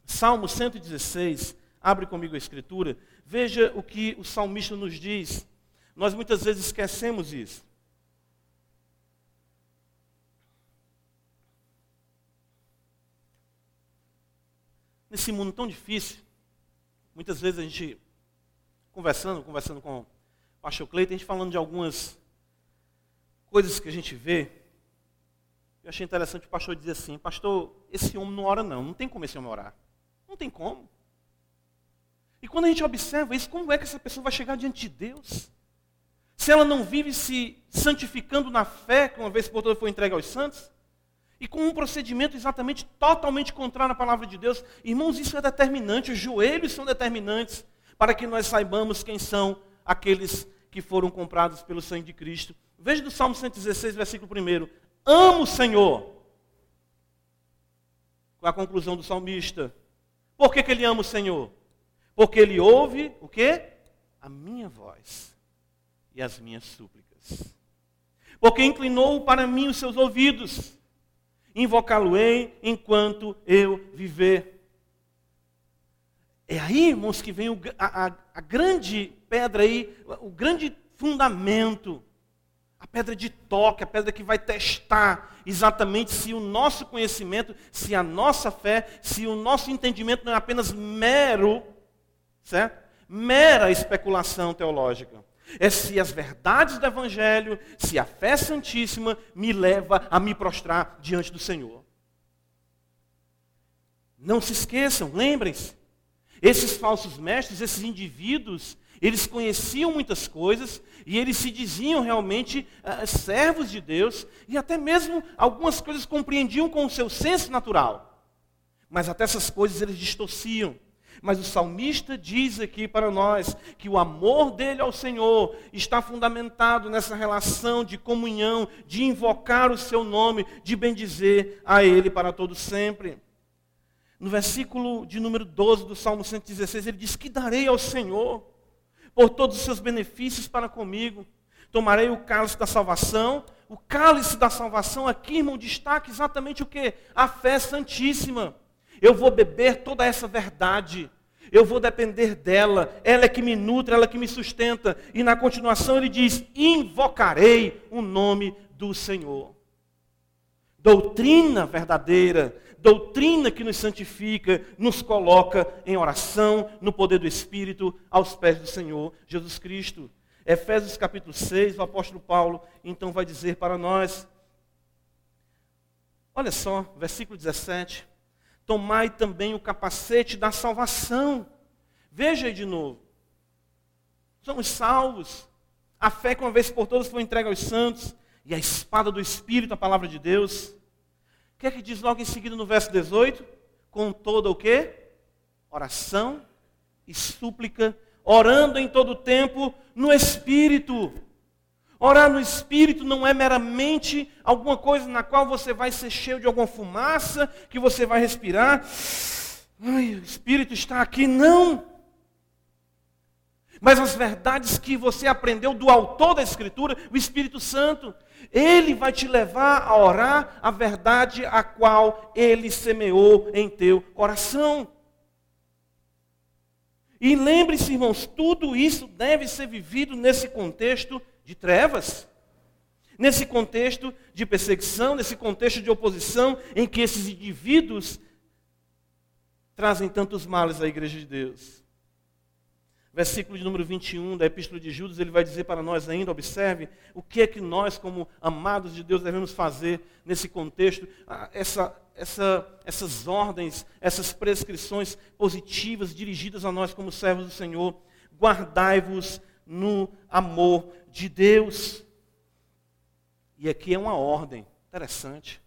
Salmo 116, abre comigo a escritura, veja o que o salmista nos diz. Nós muitas vezes esquecemos isso. Nesse mundo tão difícil, muitas vezes a gente conversando, conversando com o pastor Cleiton, a gente falando de algumas coisas que a gente vê. Eu achei interessante o pastor dizer assim, pastor, esse homem não ora não, não tem como esse homem orar. Não tem como. E quando a gente observa isso, como é que essa pessoa vai chegar diante de Deus? Se ela não vive se santificando na fé, que uma vez por todas foi entregue aos santos, e com um procedimento exatamente totalmente contrário à palavra de Deus, irmãos, isso é determinante, os joelhos são determinantes para que nós saibamos quem são aqueles que foram comprados pelo sangue de Cristo. Veja do Salmo 116, versículo 1. Amo o Senhor. Com a conclusão do salmista. Por que, que ele ama o Senhor? Porque ele ouve o quê? A minha voz e as minhas súplicas. Porque inclinou para mim os seus ouvidos. Invocá-lo-ei enquanto eu viver. É aí, irmãos, que vem o, a, a, grande pedra aí, o grande fundamento, a pedra de toque, a pedra que vai testar exatamente se o nosso conhecimento, se a nossa fé, se o nosso entendimento não é apenas mero, certo? Mera especulação teológica. É se as verdades do Evangelho, se a fé santíssima me leva a me prostrar diante do Senhor. Não se esqueçam, lembrem-se, esses falsos mestres, esses indivíduos, eles conheciam muitas coisas e eles se diziam realmente uh, servos de Deus e até mesmo algumas coisas compreendiam com o seu senso natural. Mas até essas coisas eles distorciam. Mas o salmista diz aqui para nós que o amor dele ao Senhor está fundamentado nessa relação de comunhão, de invocar o seu nome, de bendizer a ele para todo sempre. No versículo de número 12 do Salmo 116, ele diz: Que darei ao Senhor por todos os seus benefícios para comigo. Tomarei o cálice da salvação. O cálice da salvação aqui, irmão, destaca exatamente o que? A fé santíssima. Eu vou beber toda essa verdade. Eu vou depender dela. Ela é que me nutre, ela é que me sustenta. E na continuação ele diz: Invocarei o nome do Senhor. Doutrina verdadeira doutrina que nos santifica, nos coloca em oração, no poder do Espírito, aos pés do Senhor Jesus Cristo. Efésios capítulo 6, o apóstolo Paulo então vai dizer para nós, olha só, versículo 17: Tomai também o capacete da salvação. Veja aí de novo. Somos salvos. A fé que uma vez por todas foi entregue aos santos. E a espada do Espírito, a palavra de Deus. O que é que diz logo em seguida no verso 18? Com toda o quê? Oração e súplica, orando em todo o tempo no Espírito. Orar no Espírito não é meramente alguma coisa na qual você vai ser cheio de alguma fumaça, que você vai respirar. Ai, o Espírito está aqui. Não. Mas as verdades que você aprendeu do autor da Escritura, o Espírito Santo. Ele vai te levar a orar a verdade a qual ele semeou em teu coração. E lembre-se, irmãos, tudo isso deve ser vivido nesse contexto de trevas. Nesse contexto de perseguição, nesse contexto de oposição, em que esses indivíduos trazem tantos males à igreja de Deus. Versículo de número 21 da Epístola de Judas, ele vai dizer para nós ainda, observe, o que é que nós, como amados de Deus, devemos fazer nesse contexto, essa, essa, essas ordens, essas prescrições positivas dirigidas a nós como servos do Senhor. Guardai-vos no amor de Deus. E aqui é uma ordem interessante.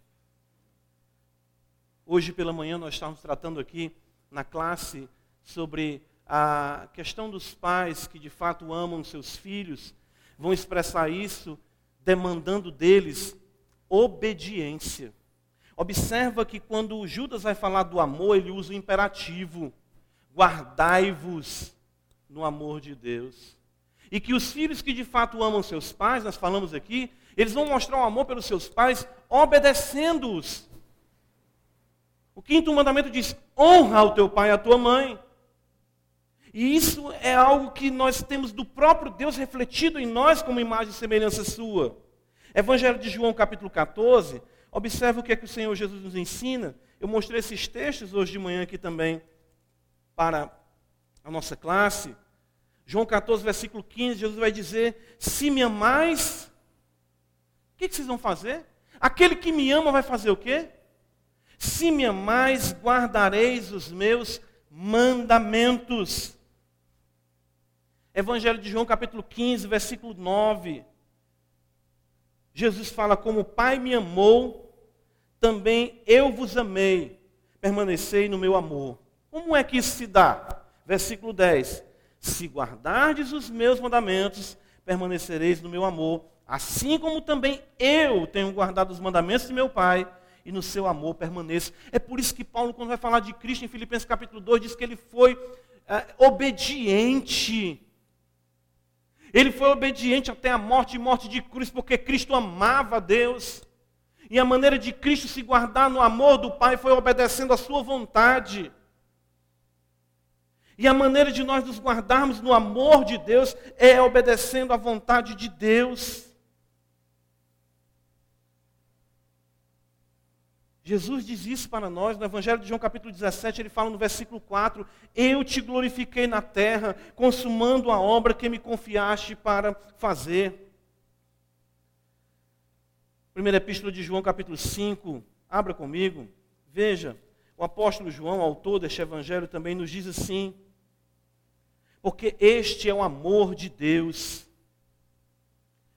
Hoje pela manhã nós estávamos tratando aqui na classe sobre a questão dos pais que de fato amam seus filhos, vão expressar isso demandando deles obediência. Observa que quando Judas vai falar do amor, ele usa o imperativo: guardai-vos no amor de Deus. E que os filhos que de fato amam seus pais, nós falamos aqui, eles vão mostrar o amor pelos seus pais obedecendo-os. O quinto mandamento diz: honra o teu pai e a tua mãe. E isso é algo que nós temos do próprio Deus refletido em nós como imagem e semelhança sua. Evangelho de João, capítulo 14. Observe o que é que o Senhor Jesus nos ensina. Eu mostrei esses textos hoje de manhã aqui também para a nossa classe. João 14, versículo 15, Jesus vai dizer: Se me amais, o que, vocês vão fazer? Aquele que me ama vai fazer o quê? Se me amais, guardareis os meus mandamentos. Evangelho de João, capítulo 15, versículo 9. Jesus fala: Como o Pai me amou, também eu vos amei. Permanecei no meu amor. Como é que isso se dá? Versículo 10. Se guardardes os meus mandamentos, permanecereis no meu amor, assim como também eu tenho guardado os mandamentos de meu Pai e no seu amor permaneço. É por isso que Paulo, quando vai falar de Cristo em Filipenses capítulo 2, diz que ele foi é, obediente ele foi obediente até a morte e morte de cruz, porque Cristo amava a Deus. E a maneira de Cristo se guardar no amor do Pai foi obedecendo a sua vontade. E a maneira de nós nos guardarmos no amor de Deus é obedecendo à vontade de Deus. Jesus diz isso para nós no Evangelho de João, capítulo 17, ele fala no versículo 4: Eu te glorifiquei na terra, consumando a obra que me confiaste para fazer. Primeira Epístola de João, capítulo 5, abra comigo, veja, o apóstolo João, autor deste Evangelho, também nos diz assim: Porque este é o amor de Deus.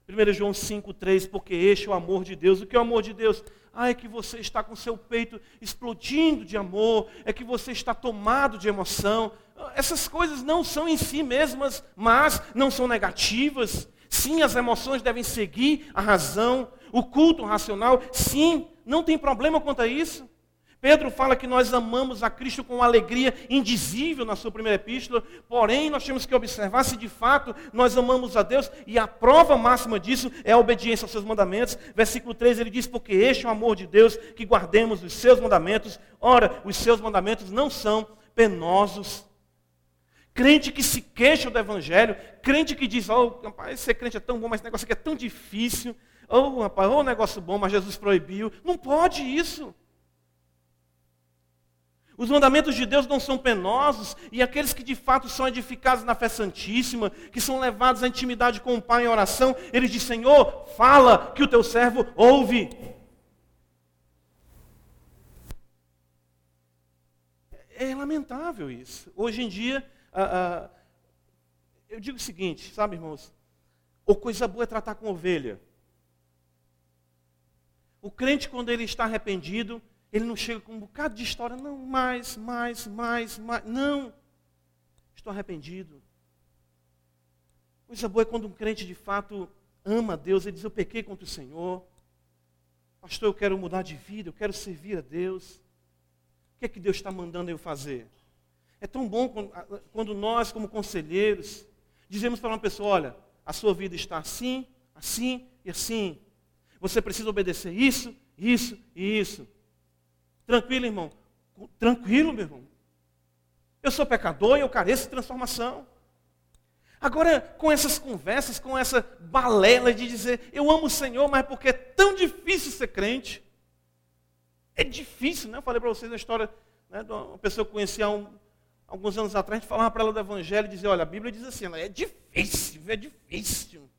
1 João 5,3, porque este é o amor de Deus. O que é o amor de Deus? Ah, é que você está com seu peito explodindo de amor, é que você está tomado de emoção. Essas coisas não são em si mesmas, mas não são negativas. Sim, as emoções devem seguir a razão, o culto racional. Sim, não tem problema quanto a isso. Pedro fala que nós amamos a Cristo com alegria indizível na sua primeira epístola, porém nós temos que observar se de fato nós amamos a Deus, e a prova máxima disso é a obediência aos seus mandamentos. Versículo 3 ele diz: Porque este é o amor de Deus, que guardemos os seus mandamentos. Ora, os seus mandamentos não são penosos. Crente que se queixa do Evangelho, crente que diz: Oh, rapaz, ser crente é tão bom, mas esse negócio aqui é tão difícil. Oh, rapaz, oh, negócio bom, mas Jesus proibiu. Não pode isso. Os mandamentos de Deus não são penosos, e aqueles que de fato são edificados na fé santíssima, que são levados à intimidade com o Pai em oração, eles dizem: Senhor, fala que o teu servo ouve. É lamentável isso. Hoje em dia, eu digo o seguinte, sabe, irmãos? Ou coisa boa é tratar com ovelha. O crente, quando ele está arrependido, ele não chega com um bocado de história, não, mais, mais, mais, mais. Não. Estou arrependido. Coisa boa é quando um crente de fato ama a Deus, ele diz: Eu pequei contra o Senhor. Pastor, eu quero mudar de vida, eu quero servir a Deus. O que é que Deus está mandando eu fazer? É tão bom quando nós, como conselheiros, dizemos para uma pessoa: Olha, a sua vida está assim, assim e assim. Você precisa obedecer isso, isso e isso. Tranquilo, irmão? Tranquilo, meu irmão. Eu sou pecador e eu careço de transformação. Agora, com essas conversas, com essa balela de dizer, eu amo o Senhor, mas porque é tão difícil ser crente. É difícil, né? Eu falei para vocês a história né, de uma pessoa que eu conhecia um, alguns anos atrás, a gente falava para ela do Evangelho e dizia, olha, a Bíblia diz assim, é difícil, é difícil.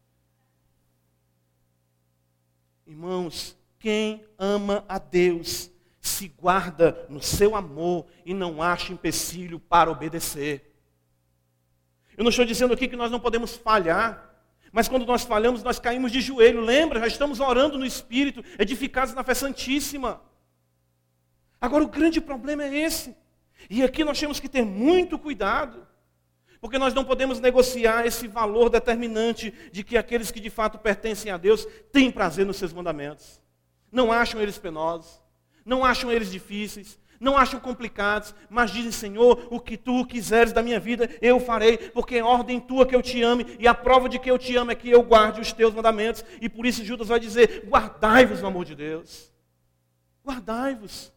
Irmãos, quem ama a Deus se guarda no seu amor e não acha empecilho para obedecer. Eu não estou dizendo aqui que nós não podemos falhar, mas quando nós falhamos, nós caímos de joelho. Lembra? Já estamos orando no Espírito, edificados na fé santíssima. Agora, o grande problema é esse. E aqui nós temos que ter muito cuidado, porque nós não podemos negociar esse valor determinante de que aqueles que de fato pertencem a Deus têm prazer nos seus mandamentos. Não acham eles penosos, não acham eles difíceis, não acham complicados, mas dizem, Senhor, o que tu quiseres da minha vida, eu farei, porque é ordem tua que eu te ame, e a prova de que eu te amo é que eu guarde os teus mandamentos. E por isso Judas vai dizer: guardai-vos no amor de Deus. Guardai-vos.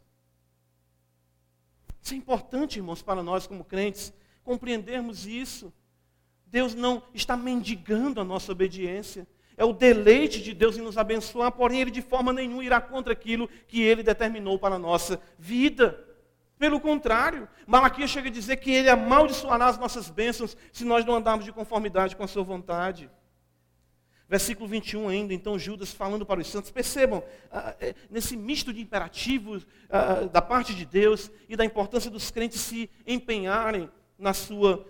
Isso é importante, irmãos, para nós como crentes, compreendermos isso. Deus não está mendigando a nossa obediência. É o deleite de Deus em nos abençoar, porém Ele de forma nenhuma irá contra aquilo que Ele determinou para a nossa vida. Pelo contrário, Malaquias chega a dizer que Ele amaldiçoará as nossas bênçãos se nós não andarmos de conformidade com a Sua vontade. Versículo 21 ainda, então Judas falando para os santos, percebam, ah, é, nesse misto de imperativos ah, da parte de Deus e da importância dos crentes se empenharem na sua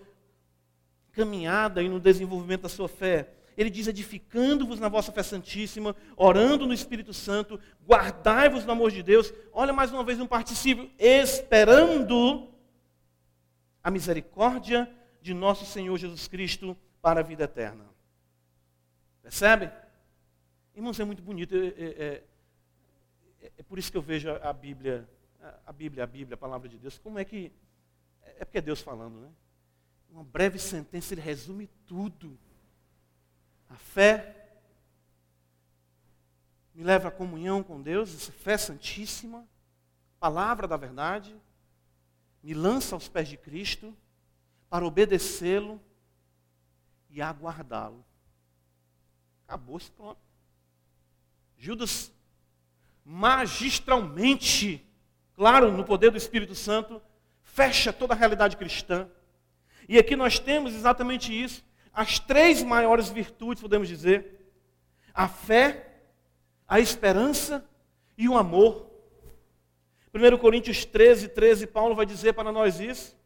caminhada e no desenvolvimento da sua fé. Ele diz: edificando-vos na vossa fé santíssima, orando no Espírito Santo, guardai-vos no amor de Deus. Olha mais uma vez um particípio, esperando a misericórdia de nosso Senhor Jesus Cristo para a vida eterna. Percebe? Irmãos, é muito bonito. É, é, é, é, por isso que eu vejo a, Bíblia, a Bíblia, a Bíblia, a palavra de Deus. Como é que. É porque é Deus falando, né? Uma breve sentença, ele resume tudo. A fé me leva à comunhão com Deus, essa fé santíssima, palavra da verdade, me lança aos pés de Cristo para obedecê-lo e aguardá-lo. Acabou-se, pronto. Judas, magistralmente, claro, no poder do Espírito Santo, fecha toda a realidade cristã. E aqui nós temos exatamente isso. As três maiores virtudes, podemos dizer: a fé, a esperança e o amor. 1 Coríntios 13, 13, Paulo vai dizer para nós isso.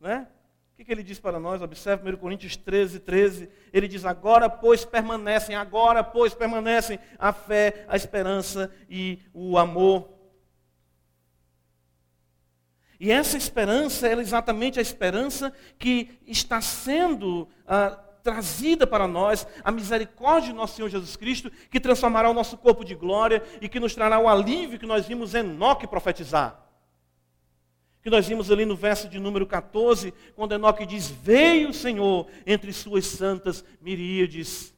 Né? O que, que ele diz para nós? Observe 1 Coríntios 13, 13. Ele diz: Agora, pois, permanecem, agora, pois, permanecem a fé, a esperança e o amor. E essa esperança é exatamente a esperança que está sendo ah, trazida para nós, a misericórdia de nosso Senhor Jesus Cristo, que transformará o nosso corpo de glória e que nos trará o alívio que nós vimos Enoque profetizar que nós vimos ali no verso de número 14, quando Enoque diz: Veio o Senhor entre suas santas miríades.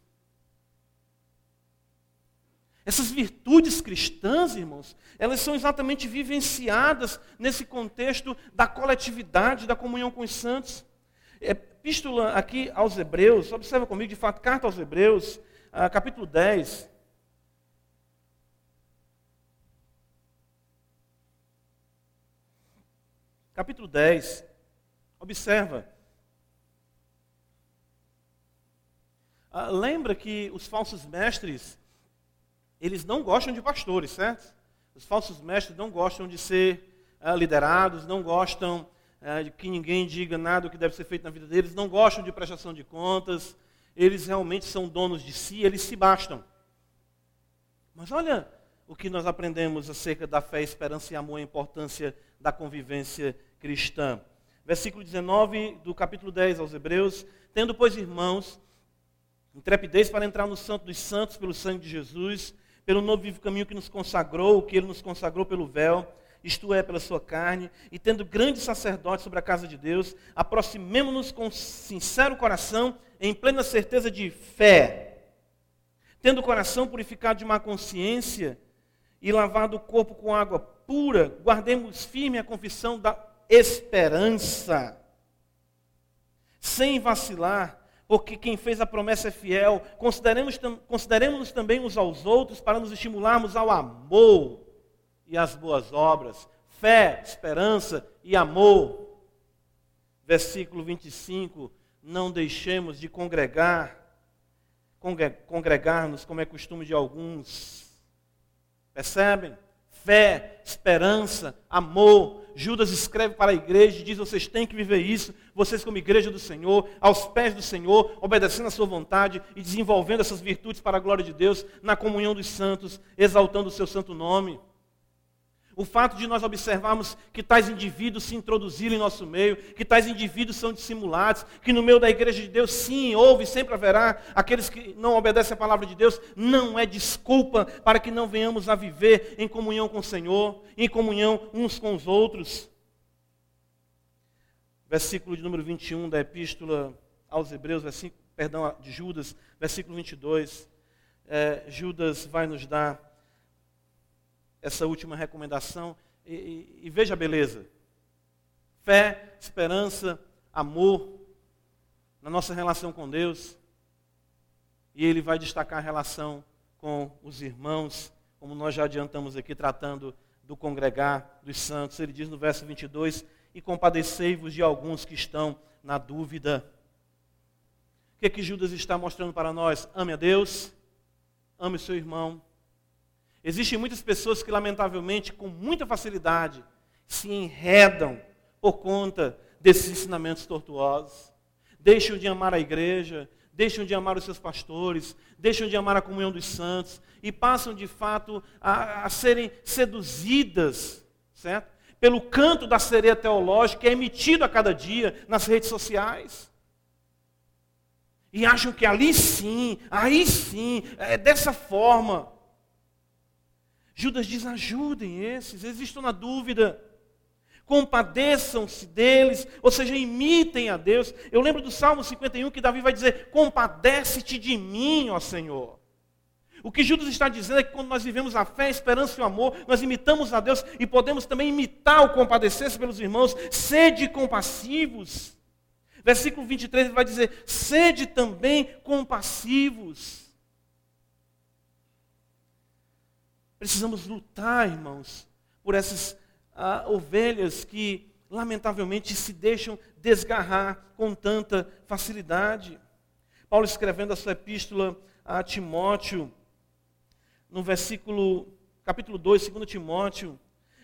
Essas virtudes cristãs, irmãos, elas são exatamente vivenciadas nesse contexto da coletividade, da comunhão com os santos. Epístola aqui aos Hebreus, observa comigo, de fato, carta aos Hebreus, ah, capítulo 10. capítulo 10. Observa. Ah, lembra que os falsos mestres, eles não gostam de pastores, certo? Os falsos mestres não gostam de ser ah, liderados, não gostam de que ninguém diga nada do que deve ser feito na vida deles, não gostam de prestação de contas, eles realmente são donos de si, eles se bastam. Mas olha o que nós aprendemos acerca da fé, esperança e amor, a importância da convivência cristã. Versículo 19 do capítulo 10 aos Hebreus: Tendo, pois, irmãos, intrepidez para entrar no Santo dos Santos pelo sangue de Jesus, pelo novo vivo caminho que nos consagrou, o que ele nos consagrou pelo véu, isto é, pela sua carne, e tendo grande sacerdote sobre a casa de Deus, aproximemo-nos com sincero coração, em plena certeza de fé, tendo o coração purificado de má consciência e lavado o corpo com água pura, guardemos firme a confissão da esperança sem vacilar, porque quem fez a promessa é fiel. Consideremos, consideremos também uns aos outros para nos estimularmos ao amor e às boas obras, fé, esperança e amor. Versículo 25: Não deixemos de congregar, congregar-nos como é costume de alguns. Percebem? Fé, esperança, amor. Judas escreve para a igreja e diz: vocês têm que viver isso, vocês, como igreja do Senhor, aos pés do Senhor, obedecendo a sua vontade e desenvolvendo essas virtudes para a glória de Deus, na comunhão dos santos, exaltando o seu santo nome. O fato de nós observarmos que tais indivíduos se introduziram em nosso meio, que tais indivíduos são dissimulados, que no meio da igreja de Deus, sim, houve e sempre haverá aqueles que não obedecem a palavra de Deus, não é desculpa para que não venhamos a viver em comunhão com o Senhor, em comunhão uns com os outros. Versículo de número 21 da epístola aos Hebreus, versículo, perdão, de Judas, versículo 22. É, Judas vai nos dar essa última recomendação e, e, e veja a beleza. Fé, esperança, amor na nossa relação com Deus. E ele vai destacar a relação com os irmãos, como nós já adiantamos aqui, tratando do congregar dos santos. Ele diz no verso 22: E compadecei-vos de alguns que estão na dúvida. O que, é que Judas está mostrando para nós? Ame a Deus, ame o seu irmão, Existem muitas pessoas que, lamentavelmente, com muita facilidade, se enredam por conta desses ensinamentos tortuosos. Deixam de amar a igreja, deixam de amar os seus pastores, deixam de amar a comunhão dos santos e passam, de fato, a, a serem seduzidas, certo? Pelo canto da sereia teológica que é emitido a cada dia nas redes sociais. E acham que ali sim, aí sim, é dessa forma. Judas diz: ajudem esses, eles estão na dúvida. Compadeçam-se deles, ou seja, imitem a Deus. Eu lembro do Salmo 51 que Davi vai dizer: Compadece-te de mim, ó Senhor. O que Judas está dizendo é que quando nós vivemos a fé, a esperança e o amor, nós imitamos a Deus e podemos também imitar o compadecer-se pelos irmãos. Sede compassivos. Versículo 23 ele vai dizer: Sede também compassivos. Precisamos lutar, irmãos, por essas ah, ovelhas que, lamentavelmente, se deixam desgarrar com tanta facilidade. Paulo, escrevendo a sua epístola a Timóteo, no versículo, capítulo 2, 2 Timóteo,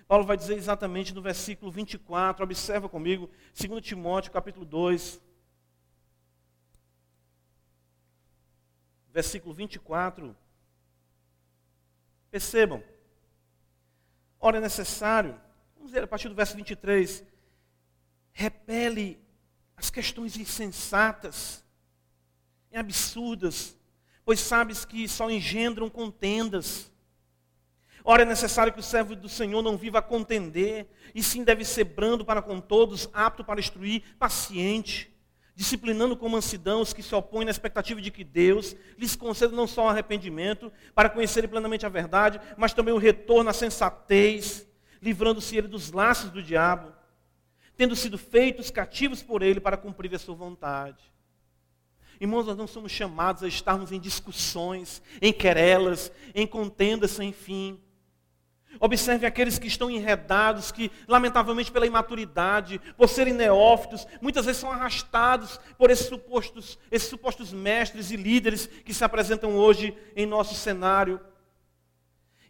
Paulo vai dizer exatamente no versículo 24, observa comigo, 2 Timóteo, capítulo 2, versículo 24. Percebam. Ora, é necessário, vamos ver a partir do verso 23, repele as questões insensatas e absurdas, pois sabes que só engendram contendas. Ora, é necessário que o servo do Senhor não viva a contender, e sim deve ser brando para com todos, apto para instruir, paciente disciplinando com mansidão os que se opõem na expectativa de que Deus lhes conceda não só o arrependimento, para conhecerem plenamente a verdade, mas também o retorno à sensatez, livrando-se ele dos laços do diabo, tendo sido feitos cativos por ele para cumprir a sua vontade. Irmãos, nós não somos chamados a estarmos em discussões, em querelas, em contendas sem fim. Observe aqueles que estão enredados, que, lamentavelmente, pela imaturidade, por serem neófitos, muitas vezes são arrastados por esses supostos, esses supostos mestres e líderes que se apresentam hoje em nosso cenário.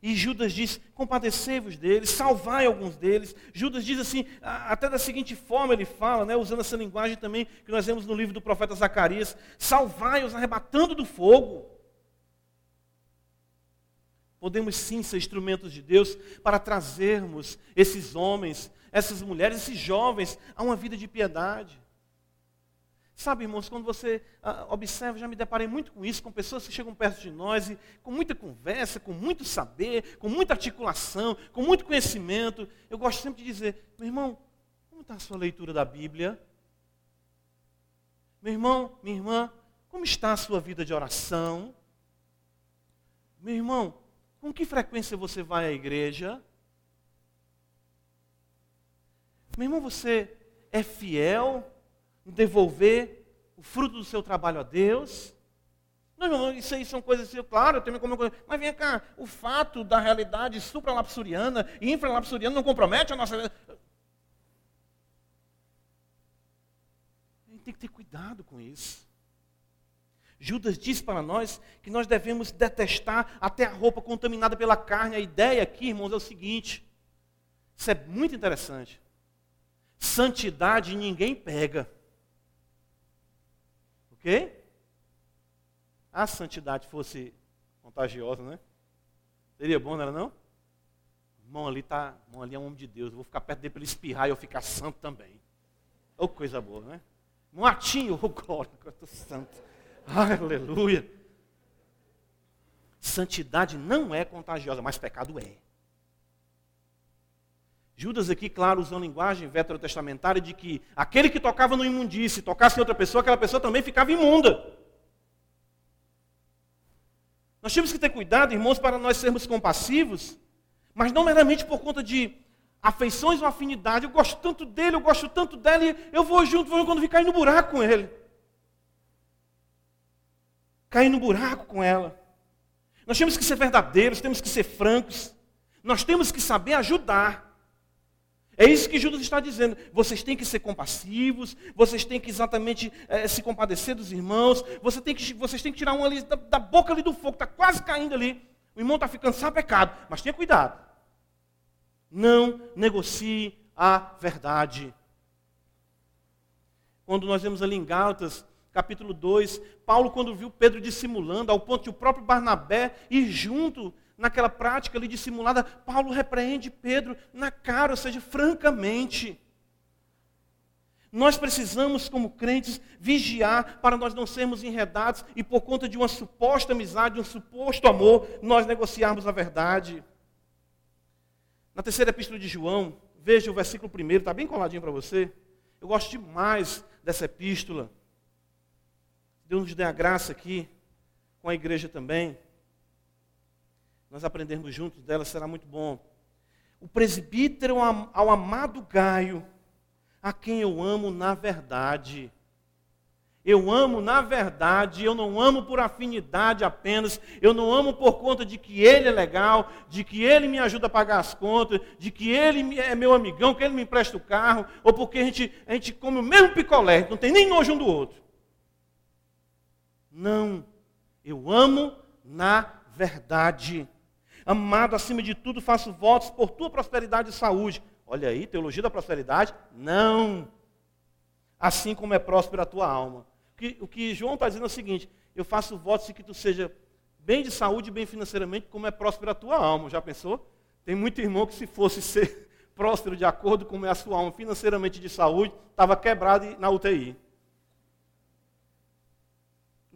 E Judas diz: compadecei-vos deles, salvai alguns deles. Judas diz assim, até da seguinte forma ele fala, né, usando essa linguagem também que nós vemos no livro do profeta Zacarias: salvai-os arrebatando do fogo. Podemos sim ser instrumentos de Deus para trazermos esses homens, essas mulheres, esses jovens a uma vida de piedade. Sabe, irmãos, quando você ah, observa, já me deparei muito com isso, com pessoas que chegam perto de nós e com muita conversa, com muito saber, com muita articulação, com muito conhecimento. Eu gosto sempre de dizer, meu irmão, como está a sua leitura da Bíblia? Meu irmão, minha irmã, como está a sua vida de oração? Meu irmão, com que frequência você vai à igreja? Meu irmão, você é fiel devolver o fruto do seu trabalho a Deus. Não, não, isso aí são coisas, claro, eu tenho como coisa. Mas vem cá, o fato da realidade supralapsuriana e infralapsuriana não compromete a nossa. A gente tem que ter cuidado com isso. Judas diz para nós que nós devemos detestar até a roupa contaminada pela carne. A ideia aqui, irmãos, é o seguinte: isso é muito interessante. Santidade ninguém pega. Ok? A santidade fosse contagiosa, né? Seria bom, não era não? Irmão ali tá, irmão ali é um homem de Deus. Eu vou ficar perto dele para ele espirrar e eu ficar santo também. Ô oh, coisa boa, né? Um atinho, oh glória, eu estou santo. Aleluia. Santidade não é contagiosa, mas pecado é. Judas aqui, claro, usando linguagem veterotestamentária de que aquele que tocava no imundície, tocasse em outra pessoa, aquela pessoa também ficava imunda. Nós temos que ter cuidado, irmãos, para nós sermos compassivos, mas não meramente por conta de afeições ou afinidade. Eu gosto tanto dele, eu gosto tanto dela, e eu vou junto, vou quando ficar no buraco com ele cair no buraco com ela. Nós temos que ser verdadeiros, temos que ser francos, nós temos que saber ajudar. É isso que Judas está dizendo. Vocês têm que ser compassivos, vocês têm que exatamente é, se compadecer dos irmãos, você tem que, vocês têm que tirar um ali da, da boca ali do fogo, está quase caindo ali. O irmão está ficando sapecado, mas tenha cuidado. Não negocie a verdade. Quando nós vemos ali em Gálatas, capítulo 2, Paulo, quando viu Pedro dissimulando, ao ponto de o próprio Barnabé ir junto naquela prática ali dissimulada, Paulo repreende Pedro na cara, ou seja, francamente. Nós precisamos, como crentes, vigiar para nós não sermos enredados e, por conta de uma suposta amizade, um suposto amor, nós negociarmos a verdade. Na terceira epístola de João, veja o versículo primeiro, está bem coladinho para você. Eu gosto demais dessa epístola. Deus nos dê a graça aqui, com a igreja também. Nós aprendermos juntos dela será muito bom. O presbítero ao amado Gaio, a quem eu amo na verdade. Eu amo na verdade, eu não amo por afinidade apenas, eu não amo por conta de que ele é legal, de que ele me ajuda a pagar as contas, de que ele é meu amigão, que ele me empresta o carro, ou porque a gente, a gente come o mesmo picolé, não tem nem nojo um do outro. Não. Eu amo na verdade. Amado, acima de tudo, faço votos por tua prosperidade e saúde. Olha aí, teologia da prosperidade? Não. Assim como é próspera a tua alma. O que, o que João está dizendo é o seguinte: eu faço votos de que tu seja bem de saúde bem financeiramente, como é próspera a tua alma. Já pensou? Tem muito irmão que, se fosse ser próspero de acordo com é a sua alma financeiramente de saúde, estava quebrado na UTI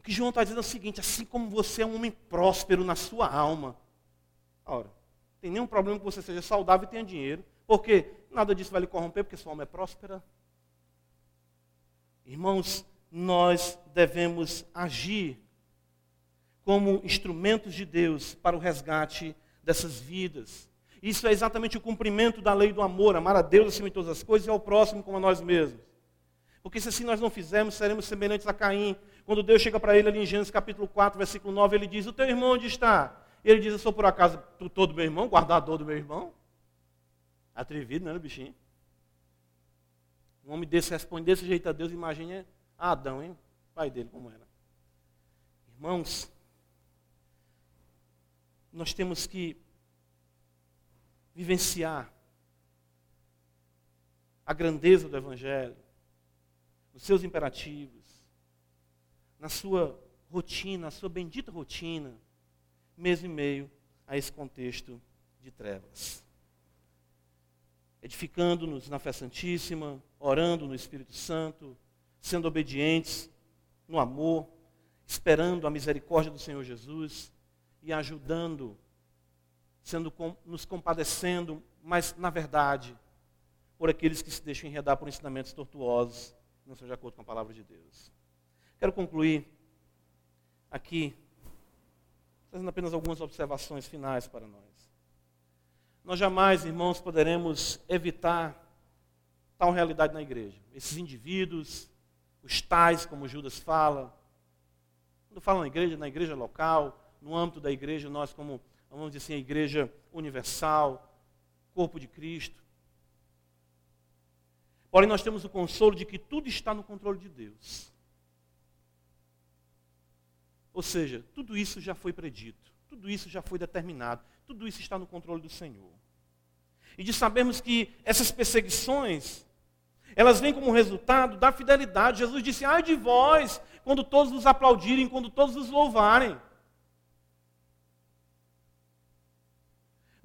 que João está dizendo é o seguinte: assim como você é um homem próspero na sua alma, ora, tem nenhum problema que você seja saudável e tenha dinheiro, porque nada disso vai lhe corromper, porque sua alma é próspera. Irmãos, nós devemos agir como instrumentos de Deus para o resgate dessas vidas. Isso é exatamente o cumprimento da lei do amor, amar a Deus acima de todas as coisas e ao próximo como a nós mesmos. Porque se assim nós não fizermos, seremos semelhantes a Caim, quando Deus chega para ele ali em Gênesis capítulo 4, versículo 9, ele diz: O teu irmão onde está? Ele diz: Eu sou por acaso tutor do meu irmão, guardador do meu irmão? Atrevido, não é, bichinho? Um homem desse responde desse jeito a Deus, imagine Adão, hein? Pai dele, como era. Irmãos, nós temos que vivenciar a grandeza do Evangelho, os seus imperativos na sua rotina, na sua bendita rotina, mesmo em meio a esse contexto de trevas. Edificando-nos na fé santíssima, orando no Espírito Santo, sendo obedientes no amor, esperando a misericórdia do Senhor Jesus e ajudando, sendo nos compadecendo, mas na verdade, por aqueles que se deixam enredar por ensinamentos tortuosos, não seja de acordo com a palavra de Deus. Quero concluir aqui, fazendo apenas algumas observações finais para nós. Nós jamais, irmãos, poderemos evitar tal realidade na igreja. Esses indivíduos os tais, como Judas fala. Quando fala na igreja, na igreja local, no âmbito da igreja, nós como, vamos dizer assim, a igreja universal, corpo de Cristo. Porém, nós temos o consolo de que tudo está no controle de Deus. Ou seja, tudo isso já foi predito, tudo isso já foi determinado, tudo isso está no controle do Senhor. E de sabermos que essas perseguições, elas vêm como resultado da fidelidade. Jesus disse: ai de vós, quando todos nos aplaudirem, quando todos nos louvarem.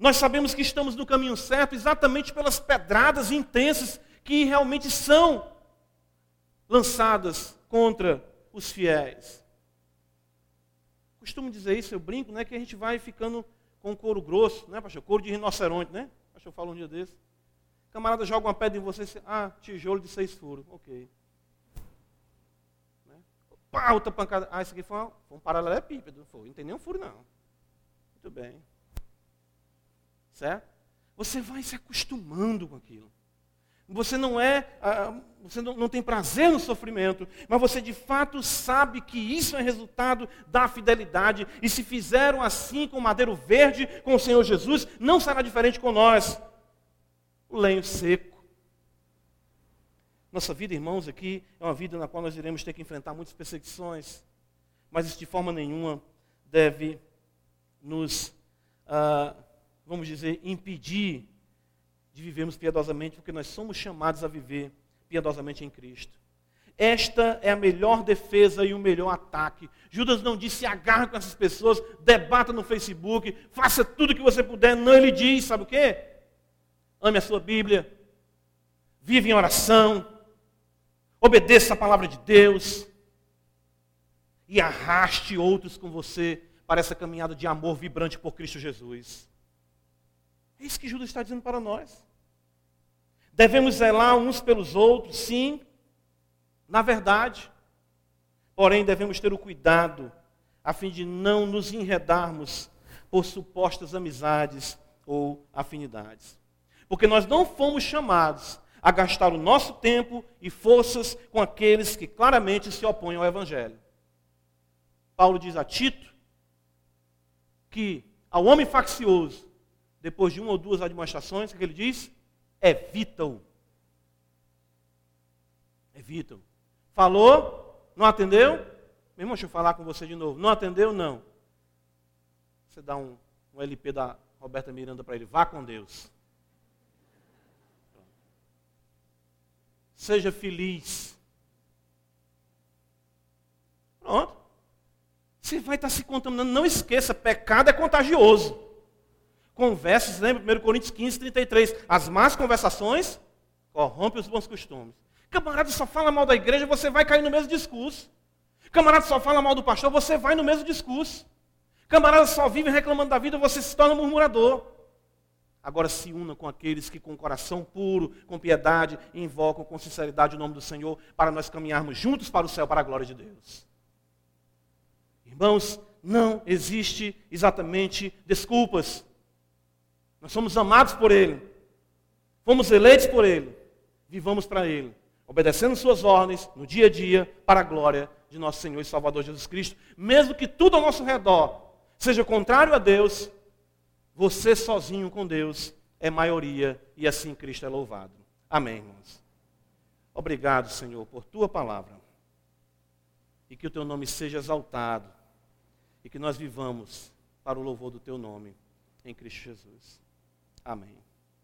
Nós sabemos que estamos no caminho certo exatamente pelas pedradas intensas que realmente são lançadas contra os fiéis. Costumo dizer isso, eu brinco, né, que a gente vai ficando com couro grosso, né, pastor? Couro de rinoceronte, né? Pastor fala um dia desse. Camarada joga uma pedra em você, você ah, tijolo de seis furos, ok. Né? Pá, outra pancada. Ah, isso aqui foi, uma, foi um paralelepípedo, foi. Não tem nenhum furo, não. Muito bem. Certo? Você vai se acostumando com aquilo. Você não é, ah, você não, tem prazer no sofrimento, mas você de fato sabe que isso é resultado da fidelidade. E se fizeram assim com o madeiro verde, com o Senhor Jesus, não será diferente com nós. O lenho seco. Nossa vida, irmãos, aqui é uma vida na qual nós iremos ter que enfrentar muitas perseguições, mas isso de forma nenhuma deve nos, ah, vamos dizer, impedir de vivermos piedosamente, porque nós somos chamados a viver piedosamente em Cristo. Esta é a melhor defesa e o melhor ataque. Judas não disse se agarre com essas pessoas, debata no Facebook, faça tudo o que você puder. Não, ele diz, sabe o quê? Ame a sua Bíblia, vive em oração, obedeça a palavra de Deus e arraste outros com você para essa caminhada de amor vibrante por Cristo Jesus. É isso que Judas está dizendo para nós. Devemos zelar uns pelos outros, sim, na verdade. Porém, devemos ter o cuidado a fim de não nos enredarmos por supostas amizades ou afinidades. Porque nós não fomos chamados a gastar o nosso tempo e forças com aqueles que claramente se opõem ao Evangelho. Paulo diz a Tito que ao homem faccioso depois de uma ou duas administrações, o que ele diz? Evita-o. Evita-o. Falou, não atendeu? Meu irmão, deixa eu falar com você de novo. Não atendeu? Não. Você dá um, um LP da Roberta Miranda para ele. Vá com Deus. Seja feliz. Pronto. Você vai estar se contaminando. Não esqueça, pecado é contagioso. Conversas, lembra? 1 Coríntios 15, 33. As más conversações corrompem os bons costumes. Camarada só fala mal da igreja, você vai cair no mesmo discurso. Camarada só fala mal do pastor, você vai no mesmo discurso. Camarada só vive reclamando da vida, você se torna murmurador. Agora se una com aqueles que com coração puro, com piedade, invocam com sinceridade o nome do Senhor, para nós caminharmos juntos para o céu, para a glória de Deus. Irmãos, não existe exatamente desculpas. Nós somos amados por Ele. Fomos eleitos por Ele. Vivamos para Ele. Obedecendo Suas ordens no dia a dia para a glória de nosso Senhor e Salvador Jesus Cristo. Mesmo que tudo ao nosso redor seja contrário a Deus, você sozinho com Deus é maioria e assim Cristo é louvado. Amém, irmãos. Obrigado, Senhor, por tua palavra. E que o teu nome seja exaltado. E que nós vivamos para o louvor do teu nome em Cristo Jesus. Amém.